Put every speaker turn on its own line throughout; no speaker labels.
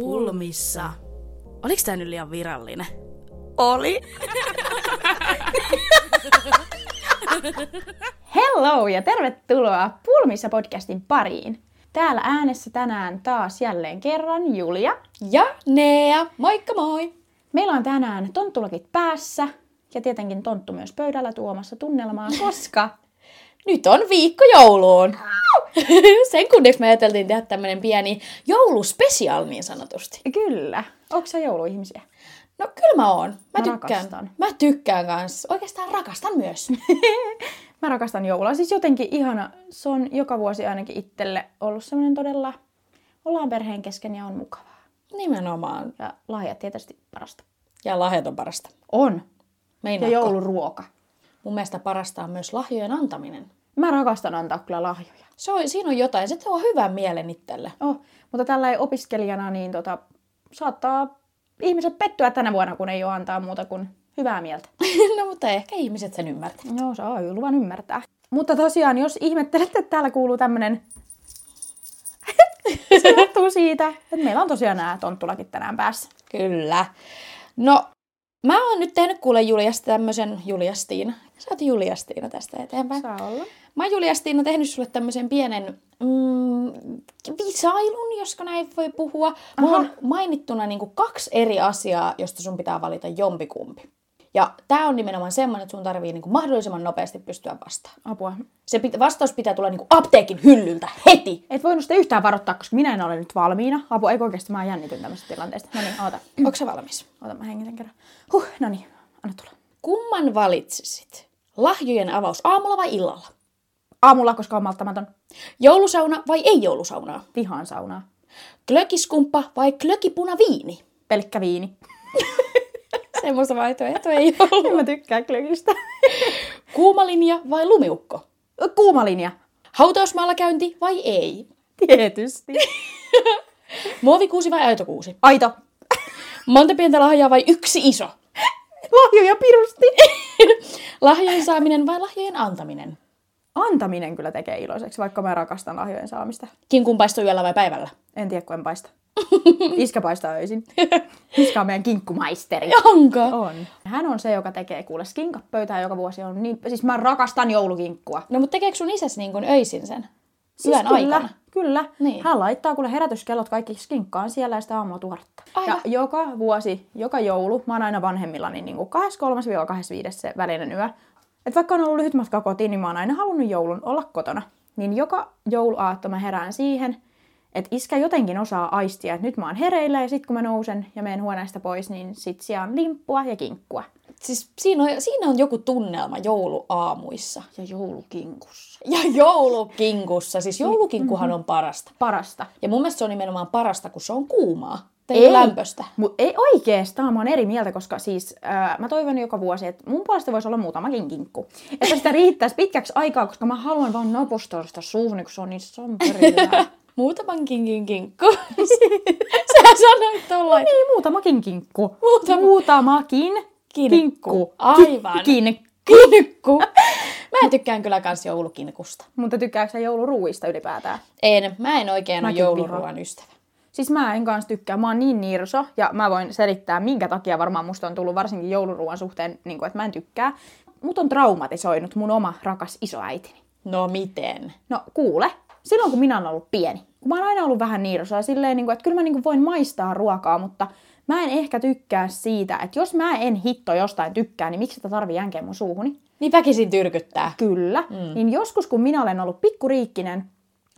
Pulmissa. Oliks tää nyt liian virallinen?
Oli. Hello ja tervetuloa Pulmissa podcastin pariin. Täällä äänessä tänään taas jälleen kerran Julia.
Ja Nea, moikka moi!
Meillä on tänään tonttulakit päässä ja tietenkin tonttu myös pöydällä tuomassa tunnelmaa, koska
Nyt on viikko jouluun. Sen kunneksi me ajateltiin tehdä tämmönen pieni jouluspesial niin sanotusti.
kyllä, onko sä jouluihmisiä?
No kyllä mä oon. Mä,
Mä
tykkään.
rakastan.
Mä tykkään kans. Oikeastaan rakastan myös.
Mä rakastan joulua. Siis jotenkin ihana, se on joka vuosi ainakin itselle ollut semmoinen todella, ollaan perheen kesken ja on mukavaa.
Nimenomaan.
Ja lahjat tietysti parasta.
Ja lahjat on parasta.
On. Ja
Meinaatko?
jouluruoka.
Mun mielestä parasta on myös lahjojen antaminen.
Mä rakastan antaa kyllä lahjoja.
Se on, siinä on jotain. Se tuo hyvän mielen itselle.
Oh, mutta tällä ei opiskelijana niin tota, saattaa ihmiset pettyä tänä vuonna, kun ei ole antaa muuta kuin hyvää mieltä.
no mutta ehkä ihmiset sen ymmärtävät.
Joo, saa luvan ymmärtää. Mutta tosiaan, jos ihmettelette, että täällä kuuluu tämmönen... se johtuu siitä, että meillä on tosiaan nämä tonttulakit tänään päässä.
Kyllä. No, mä oon nyt tehnyt kuule Juliasta tämmösen Juliastiina. Sä oot Juliastiina tästä eteenpäin.
Saa olla.
Mä oon Juliastiina tehnyt sulle tämmöisen pienen mm, visailun, josko näin voi puhua. Mulla on mainittuna niin kaksi eri asiaa, josta sun pitää valita jompikumpi. Ja tää on nimenomaan semmoinen, että sun tarvii niin mahdollisimman nopeasti pystyä vastaamaan.
Apua.
Se pit- vastaus pitää tulla niin apteekin hyllyltä heti.
Et voinut sitä yhtään varoittaa, koska minä en ole nyt valmiina. Apua, eikö oikeasti mä jännityn tämmöisestä tilanteesta. No niin, oota.
Onko se valmis?
Oota, mä hengitän kerran. Huh, no niin, anna tulla.
Kumman valitsisit? Lahjojen avaus aamulla vai illalla?
Aamulla, koska on malttamaton.
Joulusauna vai ei joulusaunaa?
Vihaan saunaa.
Klökiskumppa vai klökipuna viini?
Pelkkä viini.
Semmoista vaihtoehtoa ei.
En mä tykkää klökistä.
Kuuma linja vai lumiukko?
Kuuma linja.
Hautausmaalla käynti vai ei?
Tietysti.
Muovikuusi vai aitokuusi?
Aito.
Monta pientä lahjaa vai yksi iso?
Lahjoja pirusti.
Lahjojen saaminen vai lahjojen antaminen?
Antaminen kyllä tekee iloiseksi, vaikka mä rakastan lahjojen saamista.
Kinkun paisto yöllä vai päivällä?
En tiedä, kun en paista. Iskä paistaa öisin. Iskä on meidän kinkkumaisteri.
Onko?
On. Hän on se, joka tekee kuule skinkat pöytään joka vuosi. On niin, siis mä rakastan joulukinkkua.
No mutta tekeekö sun isäs niin kuin öisin sen?
Siis
Yön
kyllä,
aikana?
Kyllä.
Niin.
Hän laittaa kuule herätyskellot kaikki skinkkaan siellä ja sitä aamulla tuoretta.
Aivan.
Ja joka vuosi, joka joulu, mä oon aina vanhemmillani niin kuin 23-25 se välinen yö. Et vaikka on ollut lyhyt matka kotiin, niin mä oon aina halunnut joulun olla kotona. Niin joka jouluaatto mä herään siihen, että iskä jotenkin osaa aistia, että nyt mä oon hereillä ja sitten kun mä nousen ja menen huoneesta pois, niin sit siellä on limppua ja kinkkua.
Siis siinä on, siinä on joku tunnelma jouluaamuissa.
Ja joulukinkussa.
Ja joulukinkussa. Siis joulukinkuhan on parasta.
Parasta.
Ja mun mielestä se on nimenomaan parasta, kun se on kuumaa. Tai lämpöstä.
Mut ei oikeastaan, mä oon eri mieltä, koska siis ää, mä toivon joka vuosi, että mun puolesta voisi olla muutamakin kinkku. Että sitä riittäisi pitkäksi aikaa, koska mä haluan vaan napustaa sitä suuhun, kun se on niin samperilla.
Muutaman kinkin kinkku. Sä sanoit tollain.
niin, muutamakin kinkku.
Muutama-
Muutamakin
Kinkku.
kinkku.
Aivan.
Kin.
Kinkku. Mä tykkään kyllä kans joulukinkusta.
Mutta tykkääkö sä jouluruuista ylipäätään?
En, mä en oikein ole
Mäkin
jouluruoan ystävä.
Siis mä en kanssa tykkää. Mä oon niin nirso ja mä voin selittää, minkä takia varmaan musta on tullut varsinkin jouluruuan suhteen, niin kuin, että mä en tykkää. Mut on traumatisoinut mun oma rakas isoäitini.
No miten?
No kuule, silloin kun minä olen ollut pieni, kun mä oon aina ollut vähän niirosa ja silleen, niin kuin, että kyllä mä niin kuin voin maistaa ruokaa, mutta mä en ehkä tykkää siitä, että jos mä en hitto jostain tykkää, niin miksi sitä tarvii jänkeä mun suuhuni?
Niin väkisin tyrkyttää.
Kyllä. Mm. Niin joskus, kun minä olen ollut pikkuriikkinen,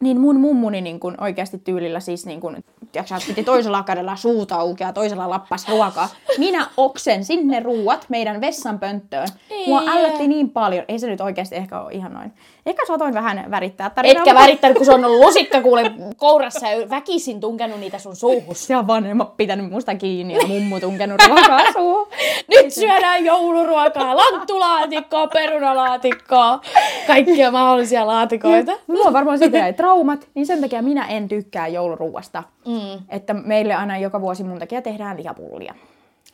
niin mun mummuni niin kuin oikeasti tyylillä siis niin kuin, tiedätkö, sä, piti toisella kädellä suuta auki ja toisella lappas ruokaa. Minä oksen sinne ruuat meidän vessanpönttöön. Mua
Ei.
ällötti niin paljon. Ei se nyt oikeasti ehkä ole ihan noin. Ehkä saatoin vähän värittää tarinaa.
Etkä
mutta-
värittänyt, kun se on ollut lusikka kuule kourassa ja väkisin tunkenut niitä sun suuhus.
Siellä vanhemmat pitänyt musta kiinni ja mummu tunkenut ruokaa suuhun.
Nyt syödään jouluruokaa, lanttulaatikkoa, perunalaatikkoa, kaikkia mahdollisia laatikoita.
Mulla on varmaan siitä jäi traumat, niin sen takia minä en tykkää jouluruuasta.
Mm.
Että meille aina joka vuosi mun takia tehdään lihapullia.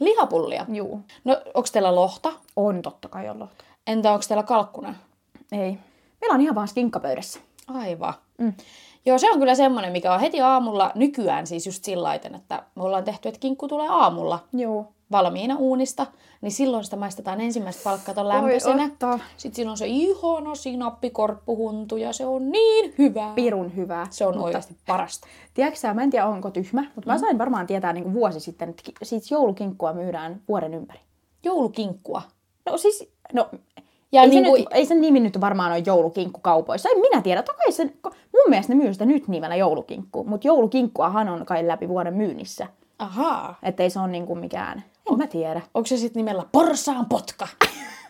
Lihapullia.
Juu.
No, onko teillä lohta?
On totta kai on lohta.
Entä onko teillä kalkkuna?
Ei. Meillä on ihan vaan skinkkapöydässä.
Aivan.
Mm.
Joo, se on kyllä semmoinen, mikä on heti aamulla nykyään siis just sillä että me ollaan tehty, että kinkku tulee aamulla
Joo.
valmiina uunista, niin silloin sitä maistetaan ensimmäistä palkkaton lämpöisenä. Sitten siinä on se ihana sinappikorppuhuntu ja se on niin hyvää.
Pirun hyvää.
Se on
Mutta
oikeasti parasta.
Tiedätkö sä, mä en tiedä onko tyhmä, mutta mä sain varmaan tietää niin kuin vuosi sitten, että siitä joulukinkkua myydään vuoden ympäri.
Joulukinkkua.
No siis, no
Ja
ei,
niin
se
kuin-
nyt, ei sen nimi nyt varmaan ole joulukinkku kaupoissa. En minä tiedä, toki se, ko- mun mielestä ne myy sitä nyt nimellä joulukinkku, mutta joulukinkkuahan on kai läpi vuoden myynnissä.
Ahaa.
Että ei se ole niinku mikään, en mä tiedä.
Onko se sitten nimellä Porsaan potka?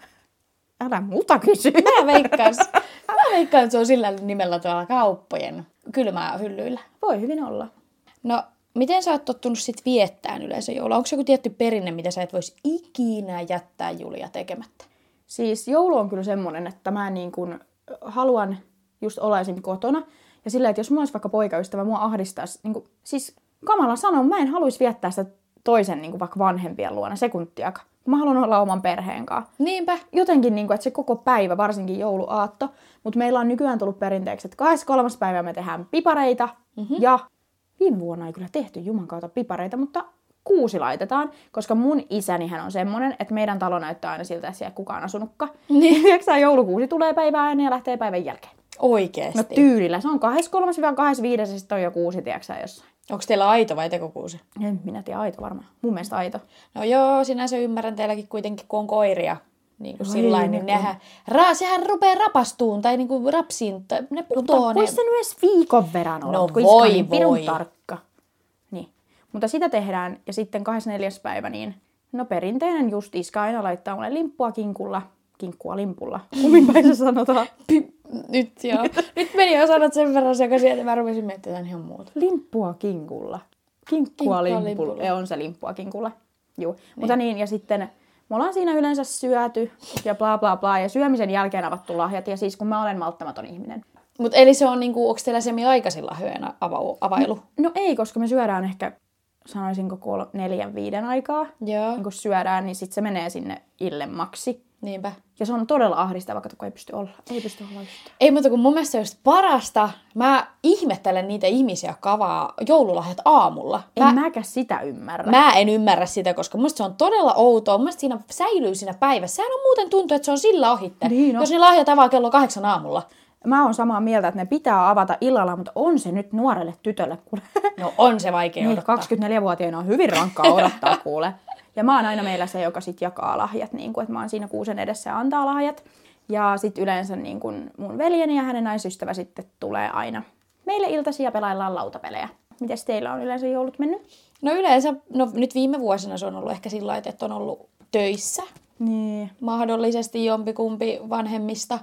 Älä multa kysy.
Mä veikkaan, mä veikkaan, että se on sillä nimellä tuolla kauppojen kylmää hyllyillä.
Voi hyvin olla.
No, miten sä oot tottunut sit viettään yleensä joulua? Onko se joku tietty perinne, mitä sä et voisi ikinä jättää Julia tekemättä?
Siis joulu on kyllä semmonen, että mä niin kuin haluan just olla esim. kotona. Ja sillä, että jos mulla olisi vaikka poikaystävä, mua ahdistaisi, niin kuin, siis kamala sanoa, mä en haluaisi viettää sitä toisen niin kuin vaikka vanhempien luona sekuntiakaan. Mä haluan olla oman perheen kanssa.
Niinpä.
Jotenkin, niin kuin, että se koko päivä, varsinkin jouluaatto, mutta meillä on nykyään tullut perinteeksi, että 23. päivä me tehdään pipareita, mm-hmm. ja viime vuonna ei kyllä tehty juman kautta pipareita, mutta kuusi laitetaan, koska mun isänihän on semmonen, että meidän talo näyttää aina siltä, että siellä kukaan asunutkaan. Niin. Joulukuusi tulee päivää ennen ja lähtee päivän jälkeen.
Oikeesti.
No tyylillä, se on 23-25 ja sitten on jo kuusi, tiedätkö jossain.
Onko teillä aito vai tekokuusi?
En minä tiedä, aito varmaan. Mun mielestä aito.
No joo, sinänsä ymmärrän teilläkin kuitenkin, kun on koiria. Niin kuin sillain,
ne
niin nehän, ra, sehän rupeaa rapastuun tai niin kuin rapsiin, tai ne putoo. Ne...
Voisi se nyt edes viikon verran olla,
No voi,
niin
voi.
tarkka. Mutta sitä tehdään, ja sitten 24. päivä, niin no perinteinen just iska aina laittaa mulle limppua kinkulla, kinkkua limpulla, kummin päin se sanotaan.
Nyt joo. Nyt meni jo sanat sen verran sekaisin, että mä rupesin miettimään ihan muuta.
Limppua kinkulla. Kinkkua
Kinkkua
limpulla.
limpulla.
Ja on se limppua kinkulla. Joo. Niin. Mutta niin, ja sitten me ollaan siinä yleensä syöty ja bla bla bla, ja syömisen jälkeen avattu lahjat, ja siis kun mä olen malttamaton ihminen.
Mutta eli se on niinku, onko teillä semi-aikaisin lahjojen avau, availu?
No ei, koska me syödään ehkä, sanoisinko kol- neljän, viiden aikaa.
Joo.
Niin kun syödään, niin sitten se menee sinne illemmaksi.
Niinpä.
Ja se on todella ahdistavaa, kato, kun ei pysty olla. Ei pysty olla yhtään.
Ei mutta kun mun mielestä just parasta. Mä ihmettelen niitä ihmisiä, jotka avaa joululahjat aamulla.
En
Mä,
mäkään sitä ymmärrä.
mä en ymmärrä sitä, koska musta se on todella outoa. Mun siinä säilyy siinä päivässä. Sehän on muuten tuntuu, että se on sillä ohitte.
Niin on.
Jos ne lahjat avaa kello kahdeksan aamulla.
Mä oon samaa mieltä, että ne pitää avata illalla, mutta on se nyt nuorelle tytölle, kuule.
No on se vaikea
Niin,
odottaa.
24-vuotiaana on hyvin rankkaa odottaa, kuule. Ja mä oon aina meillä se, joka sit jakaa lahjat, niin kuin, että mä oon siinä kuusen edessä ja antaa lahjat. Ja sitten yleensä niin kun mun veljeni ja hänen naisystävä sitten tulee aina meille iltaisin ja pelaillaan lautapelejä. Mites teillä on yleensä joulut mennyt?
No yleensä, no nyt viime vuosina se on ollut ehkä sillä lailla, että on ollut töissä
Niin.
mahdollisesti jompikumpi vanhemmista.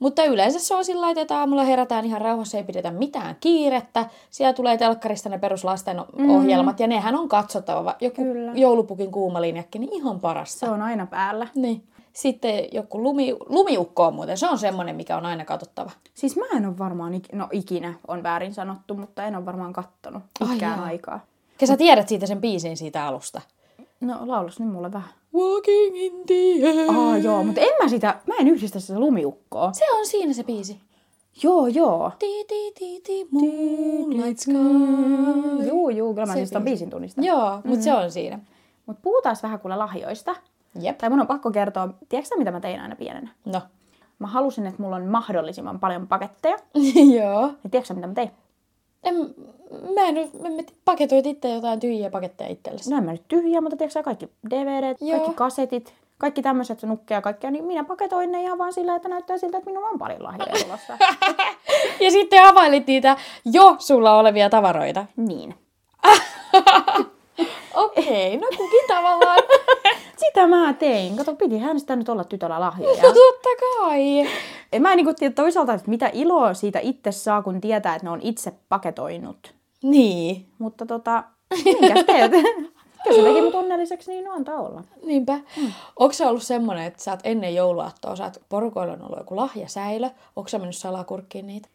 Mutta yleensä se on sillä että aamulla herätään ihan rauhassa, ei pidetä mitään kiirettä. Siellä tulee telkkarista ne peruslasten ohjelmat ja nehän on katsottava. Joku
Mm. Kyllä.
joulupukin kuuma linjakki, niin ihan parasta.
Se on aina päällä.
Niin. Sitten joku lumi, lumiukko on muuten, se on semmoinen, mikä on aina katsottava.
Siis mä en ole varmaan, ik- no ikinä on väärin sanottu, mutta en ole varmaan kattonut pitkään
jaa.
aikaa.
Ja sä tiedät siitä sen biisin siitä alusta.
No laulas nyt mulle vähän.
Walking in the air.
Aa joo, mutta en mä sitä, mä en yhdistä sitä lumiukkoa.
Se on siinä se biisi.
Joo, joo.
Ti, ti, ti, ti, moonlight sky.
Joo, joo, kyllä mä siis ton
biisi.
biisin tunnistan.
Joo, mutta se on siinä.
Mutta puhutaan vähän kuule lahjoista.
Jep.
Tai mun on pakko kertoa, tiedätkö mitä mä tein aina pienenä?
No.
Mä halusin, että mulla on mahdollisimman paljon paketteja.
Joo.
Ja tiedätkö sä, mitä mä tein?
En, mä en, mä en paketoit itse jotain tyhjiä paketteja itsellesi.
No en mä nyt tyhjiä, mutta tiedätkö kaikki DVD,
Joo.
kaikki kasetit, kaikki tämmöiset nukkeja kaikkea, niin minä paketoin ne ihan vaan sillä, että näyttää siltä, että minulla on paljon lahjoja tulossa.
Ja sitten availit niitä jo sulla olevia tavaroita.
niin.
Okei, no kukin tavallaan.
Sitä mä tein. Kato, pitihän sitä nyt olla tytöllä lahjoja.
No totta kai.
En mä niinku tiedä toisaalta, että mitä iloa siitä itse saa, kun tietää, että ne on itse paketoinut.
Niin.
Mutta tota, minkäs teet? Jos se teki mut onnelliseksi, niin no antaa olla.
Niinpä. Mm. Onko se ollut semmonen, että sä oot ennen jouluaattoa, sä oot porukoilla on ollut joku lahjasäilö, onko sä mennyt salakurkkiin niitä?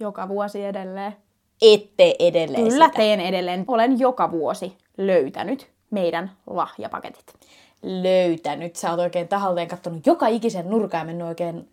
Joka vuosi edelleen.
Ette edelleen
Kyllä
sitä.
teen edelleen. Olen joka vuosi löytänyt meidän lahjapaketit.
löytänyt. Sä oot oikein tahalteen kattonut joka ikisen nurkan ja mennyt oikein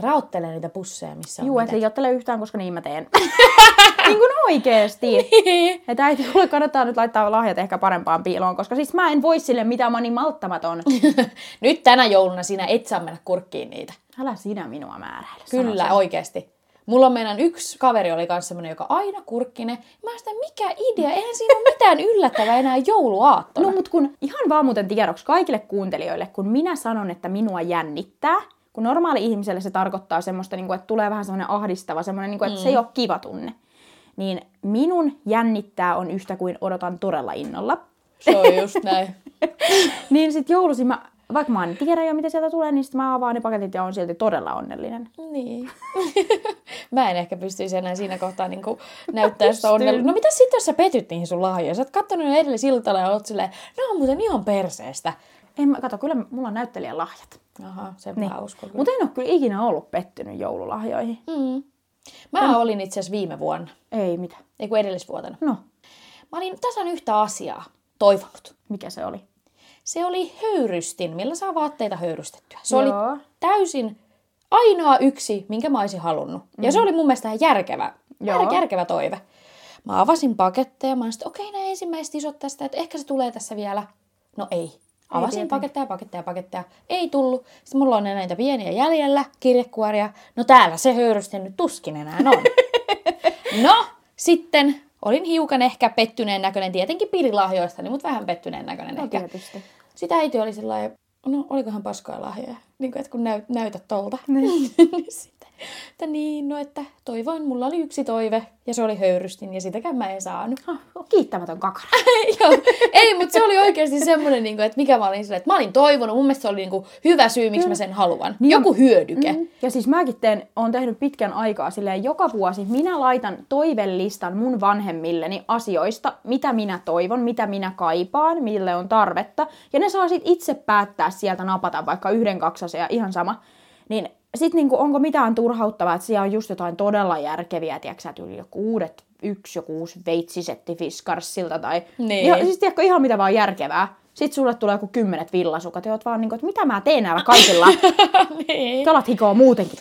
raottelemaan niitä pusseja, missä on
Juu, liioittele yhtään, koska niin mä teen. niin kuin oikeesti. Että äiti, sulle kannattaa nyt laittaa lahjat ehkä parempaan piiloon, koska siis mä en voi sille mitään, mä oon niin malttamaton.
Nyt tänä jouluna sinä et saa mennä kurkkiin niitä.
Älä sinä minua määräile.
Kyllä, oikeesti. Mulla on meidän yksi kaveri oli kanssa semmonen, joka aina kurkkinen. Mä sitä, mikä idea? Eihän siinä ole mitään yllättävää enää jouluaattona.
No mut kun ihan vaan muuten tiedoksi kaikille kuuntelijoille, kun minä sanon, että minua jännittää, kun normaali ihmiselle se tarkoittaa semmoista, niin kuin, että tulee vähän semmoinen ahdistava, semmoinen, niin kuin, että mm. se ei ole kiva tunne. Niin minun jännittää on yhtä kuin odotan todella innolla.
Se on just näin.
niin sit joulusi mä, vaikka mä en tiedä jo mitä sieltä tulee, niin sit mä avaan ne paketit ja on silti todella onnellinen.
Niin. mä en ehkä pystyisi enää siinä kohtaa niin näyttää sitä onnellista. No mitä sitten, jos sä petyt niihin sun lahjoihin? Sä oot kattonut ne edellisiltalla ja oot silleen, ne on muuten ihan perseestä.
En mä, kato, kyllä mulla on näyttelijän lahjat.
Aha, sen
Niin.
mä uskon.
Mutta en ole kyllä ikinä ollut pettynyt joululahjoihin.
Mm. Mä olin itse asiassa viime vuonna,
Ei mitä.
ei kun edellisvuotena.
No,
Mä olin tasan yhtä asiaa toivonut.
mikä se oli?
Se oli höyrystin, millä saa vaatteita höyrystettyä. Se
Joo.
oli täysin ainoa yksi, minkä mä olisin halunnut. Mm. Ja se oli mun mielestä ihan järkevä,
Joo.
Jär, järkevä toive. Mä avasin paketteja, mä sitten, okei, nämä ensimmäiset isot tästä, että ehkä se tulee tässä vielä. No ei. Avasin
tietenkään.
paketteja, paketteja, paketteja. Ei tullut. Sitten mulla on näitä pieniä jäljellä, kirjekuoria. No täällä se höyrystin nyt tuskin enää on. no, sitten olin hiukan ehkä pettyneen näköinen, tietenkin piirilahjoista, mutta vähän pettyneen näköinen
No
ehkä.
tietysti.
Sitä äiti oli sellainen, no olikohan paskaa lahjoja, niin kuin, että kun näyt, näytät tolta.
Niin.
Sitten, että niin, no että toivoin, mulla oli yksi toive ja se oli höyrystin ja sitäkään mä en saanut.
Oh, kiittämätön kakara.
Joo, ei, mutta se oli oikeasti semmoinen, niin kuin, että mikä mä olin sillä, että mä olin toivonut, mun mielestä se oli niin kuin, hyvä syy, miksi mä sen haluan.
Niin
Joku hyödyke.
Mm. Ja siis mäkin teen, on tehnyt pitkän aikaa silleen, joka vuosi minä laitan toivelistan mun vanhemmilleni asioista, mitä minä toivon, mitä minä kaipaan, mille on tarvetta. Ja ne saa sit itse päättää sieltä napata vaikka yhden, kaksi asiaa, ihan sama. Niin sit niinku, onko mitään turhauttavaa, että siellä on just jotain todella järkeviä, tiedätkö sä, tyyli joku uudet, yksi joku uusi veitsisetti Fiskarssilta tai...
Niin.
Ja siis tiedätkö, ihan mitä vaan järkevää. Sitten sulle tulee joku kymmenet villasukat ja oot vaan niinku, että mitä mä teen näillä kaikilla.
niin.
Kalat hikoo muutenkin.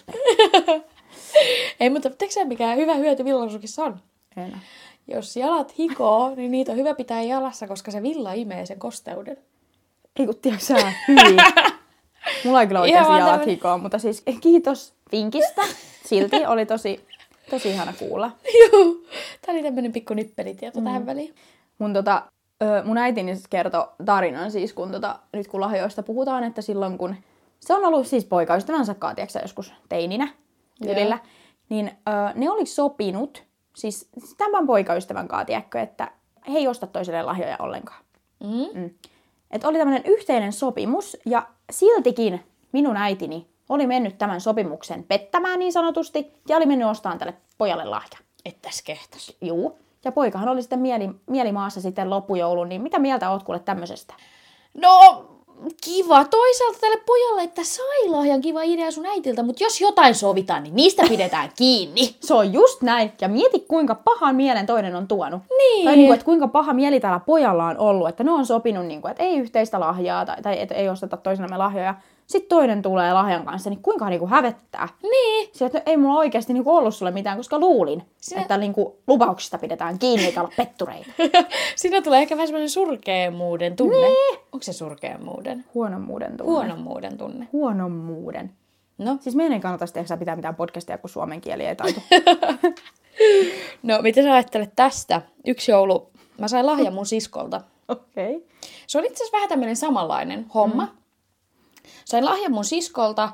Ei, mutta tiedätkö mikä hyvä hyöty villasukissa on?
Enää.
Jos jalat hikoo, niin niitä on hyvä pitää jalassa, koska se villa imee sen kosteuden.
Ei kun tiedätkö sä. Mulla ei kyllä oikeasti jalat
tämmönen-
hikoa, mutta siis kiitos vinkistä. Silti oli tosi, tosi ihana kuulla.
Joo. Tää oli tämmönen pikku nippelitieto mm. tähän väliin.
Mun, tota, mun äitini siis kertoi tarinan siis, kun tota, nyt kun lahjoista puhutaan, että silloin kun se on ollut siis poikaystävänsä kanssa, joskus teininä tyylillä, niin ö, ne oli sopinut, siis tämän poikaystävän kanssa, tiedätkö, että he ei osta toiselle lahjoja ollenkaan.
Mm.
Mm. Että oli tämmöinen yhteinen sopimus, ja siltikin minun äitini oli mennyt tämän sopimuksen pettämään niin sanotusti, ja oli mennyt ostamaan tälle pojalle lahja.
Ettäs kehtas.
Juu. Ja poikahan oli sitten mieli, mielimaassa sitten loppujoulun, niin mitä mieltä oot kuule tämmöisestä?
No, kiva. Toisaalta tälle pojalle, että sai lahjan kiva idea sun äitiltä, mutta jos jotain sovitaan, niin niistä pidetään kiinni.
Se on just näin. Ja mieti, kuinka pahan mielen toinen on tuonut.
Niin.
Tai niin kuin, että kuinka paha mieli tällä pojalla on ollut, että ne on sopinut, niin kuin, että ei yhteistä lahjaa tai, tai että ei osteta toisemme lahjoja. Sitten toinen tulee lahjan kanssa, niin kuinka niin kuin hävettää.
Niin.
Sillä, että ei mulla oikeasti niin kuin ollut sulle mitään, koska luulin,
Sinä-
että niin kuin, lupauksista pidetään kiinni eikä olla pettureita.
Siinä tulee ehkä vähän semmoinen surkeamuuden tunne. Niin. Onko se surkeamuuden?
Huonommuuden tunne.
Huonommuuden tunne.
Huonommuuden.
No,
Siis meidän ei kannata tehdä pitää mitään podcastia, kun suomen kieli ei taito.
no mitä sä ajattelet tästä? Yksi joulu, mä sain lahjan mun siskolta.
Okei. Okay.
Se oli itse asiassa vähän tämmöinen samanlainen homma. Mm. Sain lahjan mun siskolta,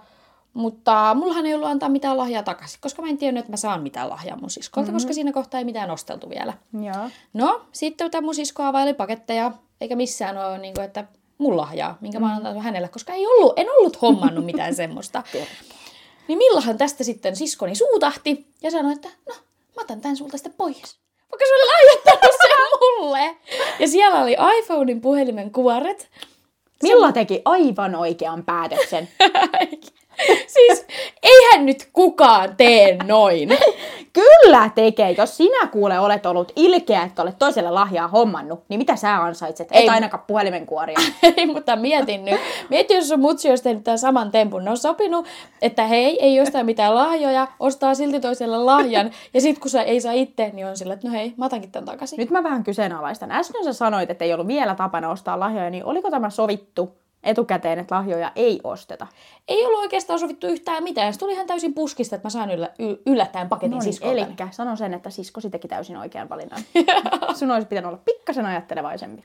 mutta mullahan ei ollut antaa mitään lahjaa takaisin, koska mä en tiennyt, että mä saan mitään lahjaa mun siskolta, mm-hmm. koska siinä kohtaa ei mitään osteltu vielä.
Joo.
No, sitten tämä mun sisko availi paketteja, eikä missään ole, niin kuin, että mun lahjaa, minkä mä oon antanut hänelle, koska ei ollut, en ollut hommannut mitään semmoista. Niin millahan tästä sitten siskoni suutahti ja sanoi, että no, mä otan tän sulta sitten pois. Vaikka se oli lahjoittanut sen mulle. Ja siellä oli iPhonein puhelimen kuoret.
Milla teki aivan oikean päätöksen.
Siis eihän nyt kukaan tee noin.
Kyllä tekee. Jos sinä kuule olet ollut ilkeä, että olet toiselle lahjaa hommannut, niin mitä sä ansaitset? Et
Ei.
ainakaan puhelimenkuoria.
Ei, mutta mietin nyt. Mieti, jos sun mutsi olisi tehnyt tämän saman tempun. Ne on sopinut, että hei, ei ostaa mitään lahjoja, ostaa silti toiselle lahjan. Ja sit kun sä ei saa itse, niin on sillä, että no hei, mä otankin tämän takaisin.
Nyt mä vähän kyseenalaistan. Äsken sä sanoit, että ei ollut vielä tapana ostaa lahjoja, niin oliko tämä sovittu etukäteen, että lahjoja ei osteta?
Ei ollut oikeastaan sovittu yhtään mitään. Se tuli ihan täysin puskista, että mä sain yllä, yllättäen paketin
No niin,
siskoltani.
sanon sen, että siskosi teki täysin oikean valinnan. Sun olisi pitänyt olla pikkasen ajattelevaisempi.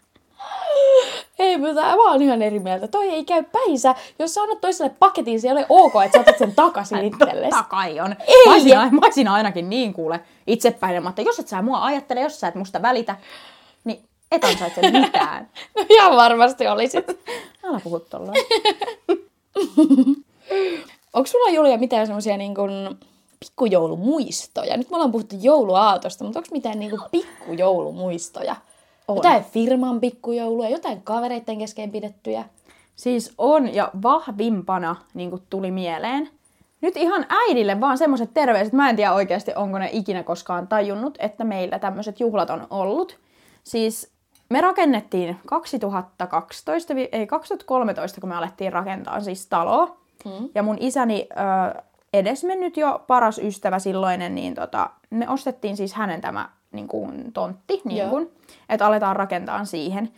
Ei, mutta mä oon ihan eri mieltä. Toi ei käy päinsä. Jos sä annat toiselle paketin, se ei ole ok, että sä otat sen takaisin itsellesi.
Totta kai on.
Ei.
Mä olisin, mä olisin ainakin niin kuule itsepäinen, että jos et sä mua ajattele, jos sä et musta välitä, et ansaitse mitään.
No ihan varmasti olisit.
Älä puhu tollaan.
Onko sulla Julia mitään semmoisia niin kuin pikkujoulumuistoja? Nyt me ollaan puhuttu jouluaatosta, mutta onko mitään niin kuin pikkujoulumuistoja?
On.
Jotain firman pikkujouluja, jotain kavereiden kesken pidettyjä.
Siis on ja vahvimpana niin tuli mieleen. Nyt ihan äidille vaan semmoiset terveiset. Mä en tiedä oikeasti, onko ne ikinä koskaan tajunnut, että meillä tämmöiset juhlat on ollut. Siis me rakennettiin 2012, vi- ei 2013, kun me alettiin rakentaa siis taloa. Mm. Ja mun isäni ö, edesmennyt jo paras ystävä silloinen, niin tota, me ostettiin siis hänen tämä niin kuin, tontti, niin kuin, että aletaan rakentaa siihen.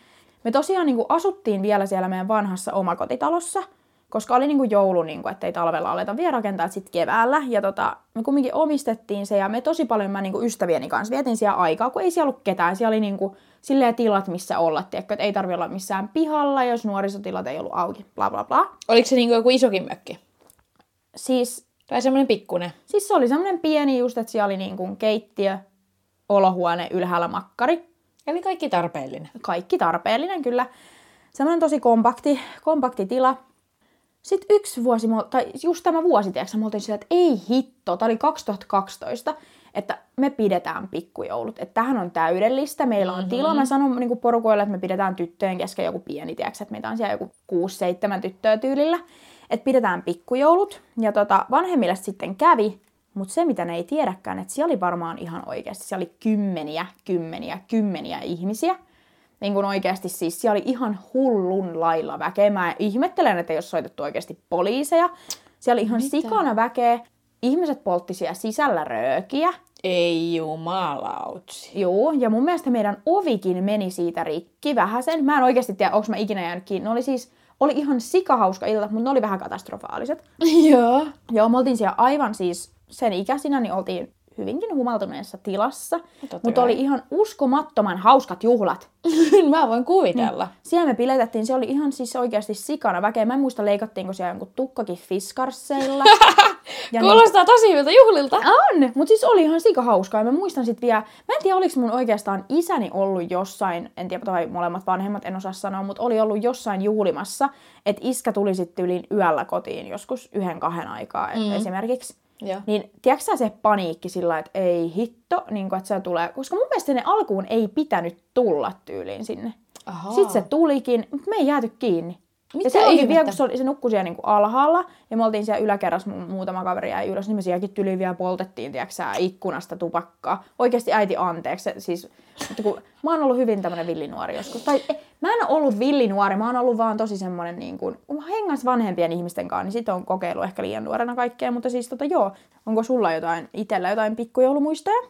Me tosiaan niin kuin, asuttiin vielä siellä meidän vanhassa omakotitalossa, koska oli niin kuin joulu, niin kuin, että ei talvella aleta vielä rakentaa, sitten keväällä. Ja tota, me kumminkin omistettiin se ja me tosi paljon mä niin kuin ystävieni kanssa vietin siellä aikaa, kun ei siellä ollut ketään. Siellä oli niin kuin, silleen tilat, missä olla, tiedätkö, että ei tarvi olla missään pihalla, jos nuorisotilat ei ollut auki, bla bla bla.
Oliko se niin kuin joku isokin mökki?
Siis,
Tai semmoinen pikkunen?
siis se oli semmoinen pieni just, että siellä oli niin kuin keittiö, olohuone, ylhäällä makkari.
Eli kaikki tarpeellinen.
kaikki tarpeellinen kyllä. Semmoinen tosi kompakti, kompakti tila. Sitten yksi vuosi, tai just tämä vuosi, tiedätkö, me oltiin sillä, että ei hitto, tämä oli 2012, että me pidetään pikkujoulut. Että tähän on täydellistä, meillä on mm-hmm. tila. Mä sanon niin porukoille, että me pidetään tyttöjen kesken joku pieni, tiedätkö, että meitä on siellä joku 6-7 tyttöä tyylillä. Että pidetään pikkujoulut. Ja tota, vanhemmille sitten kävi, mutta se, mitä ne ei tiedäkään, että siellä oli varmaan ihan oikeasti, siellä oli kymmeniä, kymmeniä, kymmeniä ihmisiä. Niin kuin oikeasti siis siellä oli ihan hullun lailla väkeä. Mä ihmettelen, että ole soitettu oikeasti poliiseja. Siellä oli ihan
Mitä?
sikana väkeä. Ihmiset poltti siellä sisällä röökiä.
Ei jumalautsi.
Joo, ja mun mielestä meidän ovikin meni siitä rikki vähäsen. Mä en oikeasti tiedä, onko mä ikinä jäänyt kiinni. Ne oli siis, oli ihan sikahauska ilta, mutta ne oli vähän katastrofaaliset.
Joo.
Joo, me oltiin siellä aivan siis sen ikäisinä, niin oltiin hyvinkin humaltuneessa tilassa. Mutta
kai.
oli ihan uskomattoman hauskat juhlat.
Mä voin kuvitella.
Siellä me piletettiin, se oli ihan siis oikeasti sikana väkeä. Mä en muista leikattiinko siellä jonkun tukkakin fiskarsseilla. ja niin,
Kuulostaa tosi hyviltä juhlilta.
on, mutta siis oli ihan sika hauskaa. Ja mä muistan sitten vielä, mä en tiedä oliko mun oikeastaan isäni ollut jossain, en tiedä tai molemmat vanhemmat, en osaa sanoa, mutta oli ollut jossain juhlimassa, että iskä tuli sitten yli yöllä kotiin joskus yhden kahden aikaa mm. esimerkiksi.
Joo.
Niin tiedätkö sä se paniikki sillä, että ei hitto, niin kun, että se tulee, koska mun mielestä ne alkuun ei pitänyt tulla tyyliin sinne.
Ahaa.
Sitten se tulikin, mutta me ei jääty kiinni.
Mitä
ja se
ihmettä?
vielä, kun se, oli, se nukkui siellä niinku alhaalla, ja me oltiin siellä yläkerrassa, mu- muutama kaveri jäi ylös, niin me sielläkin tyliin vielä poltettiin, tiedätkö ikkunasta tupakkaa. Oikeasti äiti anteeksi, se, siis, mutta kun mä oon ollut hyvin tämmönen villinuori joskus. Tai eh, mä en ole ollut villinuori, mä oon ollut vaan tosi semmonen, niin kuin, kun mä hengas vanhempien ihmisten kanssa, niin sit on kokeillut ehkä liian nuorena kaikkea, mutta siis tota joo, onko sulla jotain, itellä jotain pikkujoulumuistoja?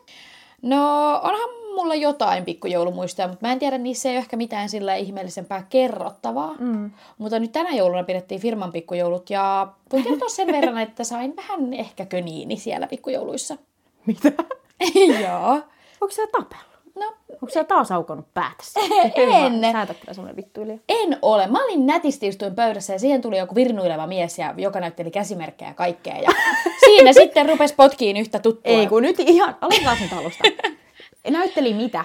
No, onhan mulla jotain pikkujoulumuistoja, mutta mä en tiedä, niissä ei ole ehkä mitään sillä ihmeellisempää kerrottavaa. Mm. Mutta nyt tänä jouluna pidettiin firman pikkujoulut ja voin kertoa sen verran, että sain vähän ehkä köniini siellä pikkujouluissa.
Mitä?
Joo.
Onko sä tapellut?
No,
Onko sä taas aukonut päätässä?
En.
Sä et ole kyllä semmonen vittuilija.
en ole. Mä olin nätisti istuin pöydässä ja siihen tuli joku virnuileva mies, ja, joka näytteli käsimerkkejä ja kaikkea. Ja siinä sitten rupes potkiin yhtä tuttua.
Ei kun nyt ihan, aloitetaan nyt alusta. Näytteli mitä?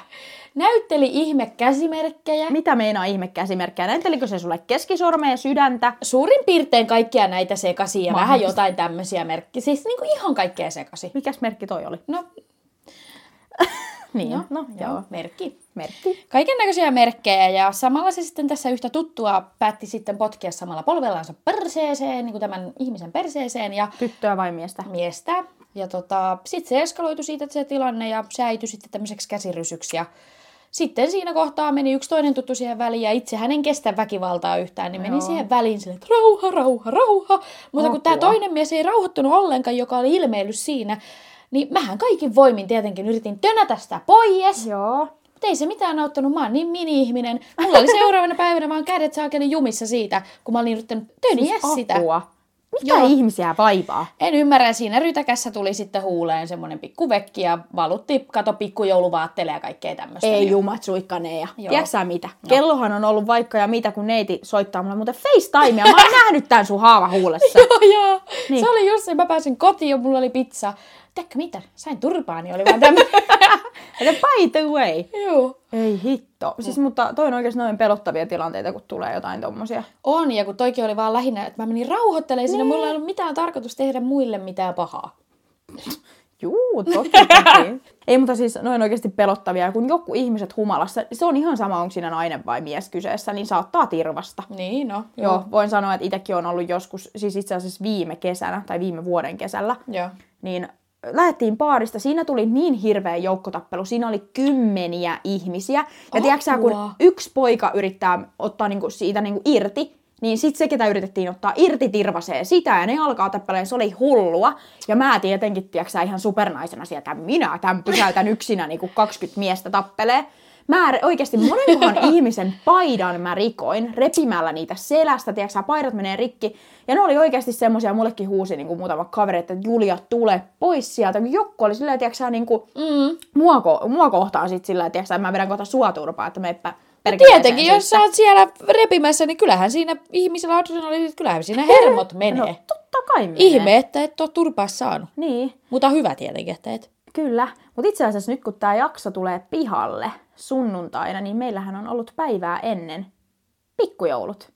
Näytteli ihme käsimerkkejä.
Mitä meinaa ihmekäsimerkkejä? Näyttelikö se sulle keskisormea, sydäntä?
Suurin piirtein kaikkia näitä sekaisin ja vähän jotain tämmöisiä merkkiä. Siis niinku ihan kaikkea sekaisin.
Mikäs merkki toi oli?
No,
Niin, no, no joo. joo.
Merkki.
Merkki.
Kaiken näköisiä merkkejä ja samalla se sitten tässä yhtä tuttua päätti sitten potkia samalla polvellansa perseeseen, niin kuin tämän ihmisen perseeseen. Ja
Tyttöä vai miestä?
Miestä. Ja tota, sitten se eskaloitu siitä se tilanne ja säityi sitten tämmöiseksi käsirysyksi. Ja sitten siinä kohtaa meni yksi toinen tuttu siihen väliin ja itse hän en kestä väkivaltaa yhtään, niin meni Joo. siihen väliin sille, että rauha, rauha, rauha. Mutta kun tämä toinen mies ei rauhoittunut ollenkaan, joka oli ilmeillyt siinä, niin mähän kaikin voimin tietenkin yritin tönätä sitä pois.
Joo.
Mutta ei se mitään auttanut, mä oon niin mini-ihminen. Mulla oli seuraavana päivänä vaan kädet saakeli jumissa siitä, kun mä olin yrittänyt töniä siis sitä.
Apua. Mitä Joo. ihmisiä vaivaa?
En ymmärrä. Siinä rytäkässä tuli sitten huuleen semmoinen pikku vekki ja valutti, kato pikkujouluvaatteelle ja kaikkea tämmöistä.
Ei niin. jumat suikkaneja. Tiedätkö mitä? No. Kellohan on ollut vaikka ja mitä, kun neiti soittaa mulle muuten FaceTimea. Mä oon nähnyt tän sun haava huulessa.
joo, joo. Niin. Se oli just se, mä pääsin kotiin ja mulla oli pizza tiedätkö mitä, sain turpaani, oli vaan tämmöinen.
by the way.
Joo.
Ei hitto. Siis, mm. mutta toi on oikeasti noin pelottavia tilanteita, kun tulee jotain tommosia.
On, ja kun toikin oli vaan lähinnä, että mä menin rauhoittelemaan niin. siinä, mulla ei ollut mitään tarkoitus tehdä muille mitään pahaa.
Juu, toki, toki. Ei, mutta siis noin oikeasti pelottavia. Kun joku ihmiset humalassa, se on ihan sama, onko siinä nainen vai mies kyseessä, niin saattaa tirvasta.
Niin, no.
Joo, joo voin sanoa, että itsekin on ollut joskus, siis itse asiassa viime kesänä tai viime vuoden kesällä,
joo.
niin lähettiin paarista, siinä tuli niin hirveä joukkotappelu, siinä oli kymmeniä ihmisiä. Ja tiedätkö kun yksi poika yrittää ottaa niinku siitä niinku irti, niin sit se, ketä yritettiin ottaa irti, tirvasee sitä ja ne alkaa tappeleen, se oli hullua. Ja mä tietenkin, tiedätkö ihan supernaisena sieltä, minä tämän pysäytän yksinä, niin kuin 20 miestä tappelee mä oikeasti monenkohan ihmisen paidan mä rikoin repimällä niitä selästä, tiedätkö paidat menee rikki. Ja ne oli oikeasti semmosia, mullekin huusi niin kuin muutama kaveri, että Julia, tule pois sieltä. Kun Jokko oli silleen, tiedätkö niin kuin, mm. mua, mua kohtaan sit silleen, tiedätkö että mä vedän kohta sua turpaa, että meppä
tietenkin, jos sä oot siellä repimässä, niin kyllähän siinä ihmisellä adrenaliinit, kyllähän siinä hermot menee. No,
totta kai menee.
Ihme, että et ole turpaa saanut.
Niin.
Mutta hyvä tietenkin, että et.
Kyllä, mutta itse asiassa nyt kun tämä jakso tulee pihalle sunnuntaina, niin meillähän on ollut päivää ennen pikkujoulut.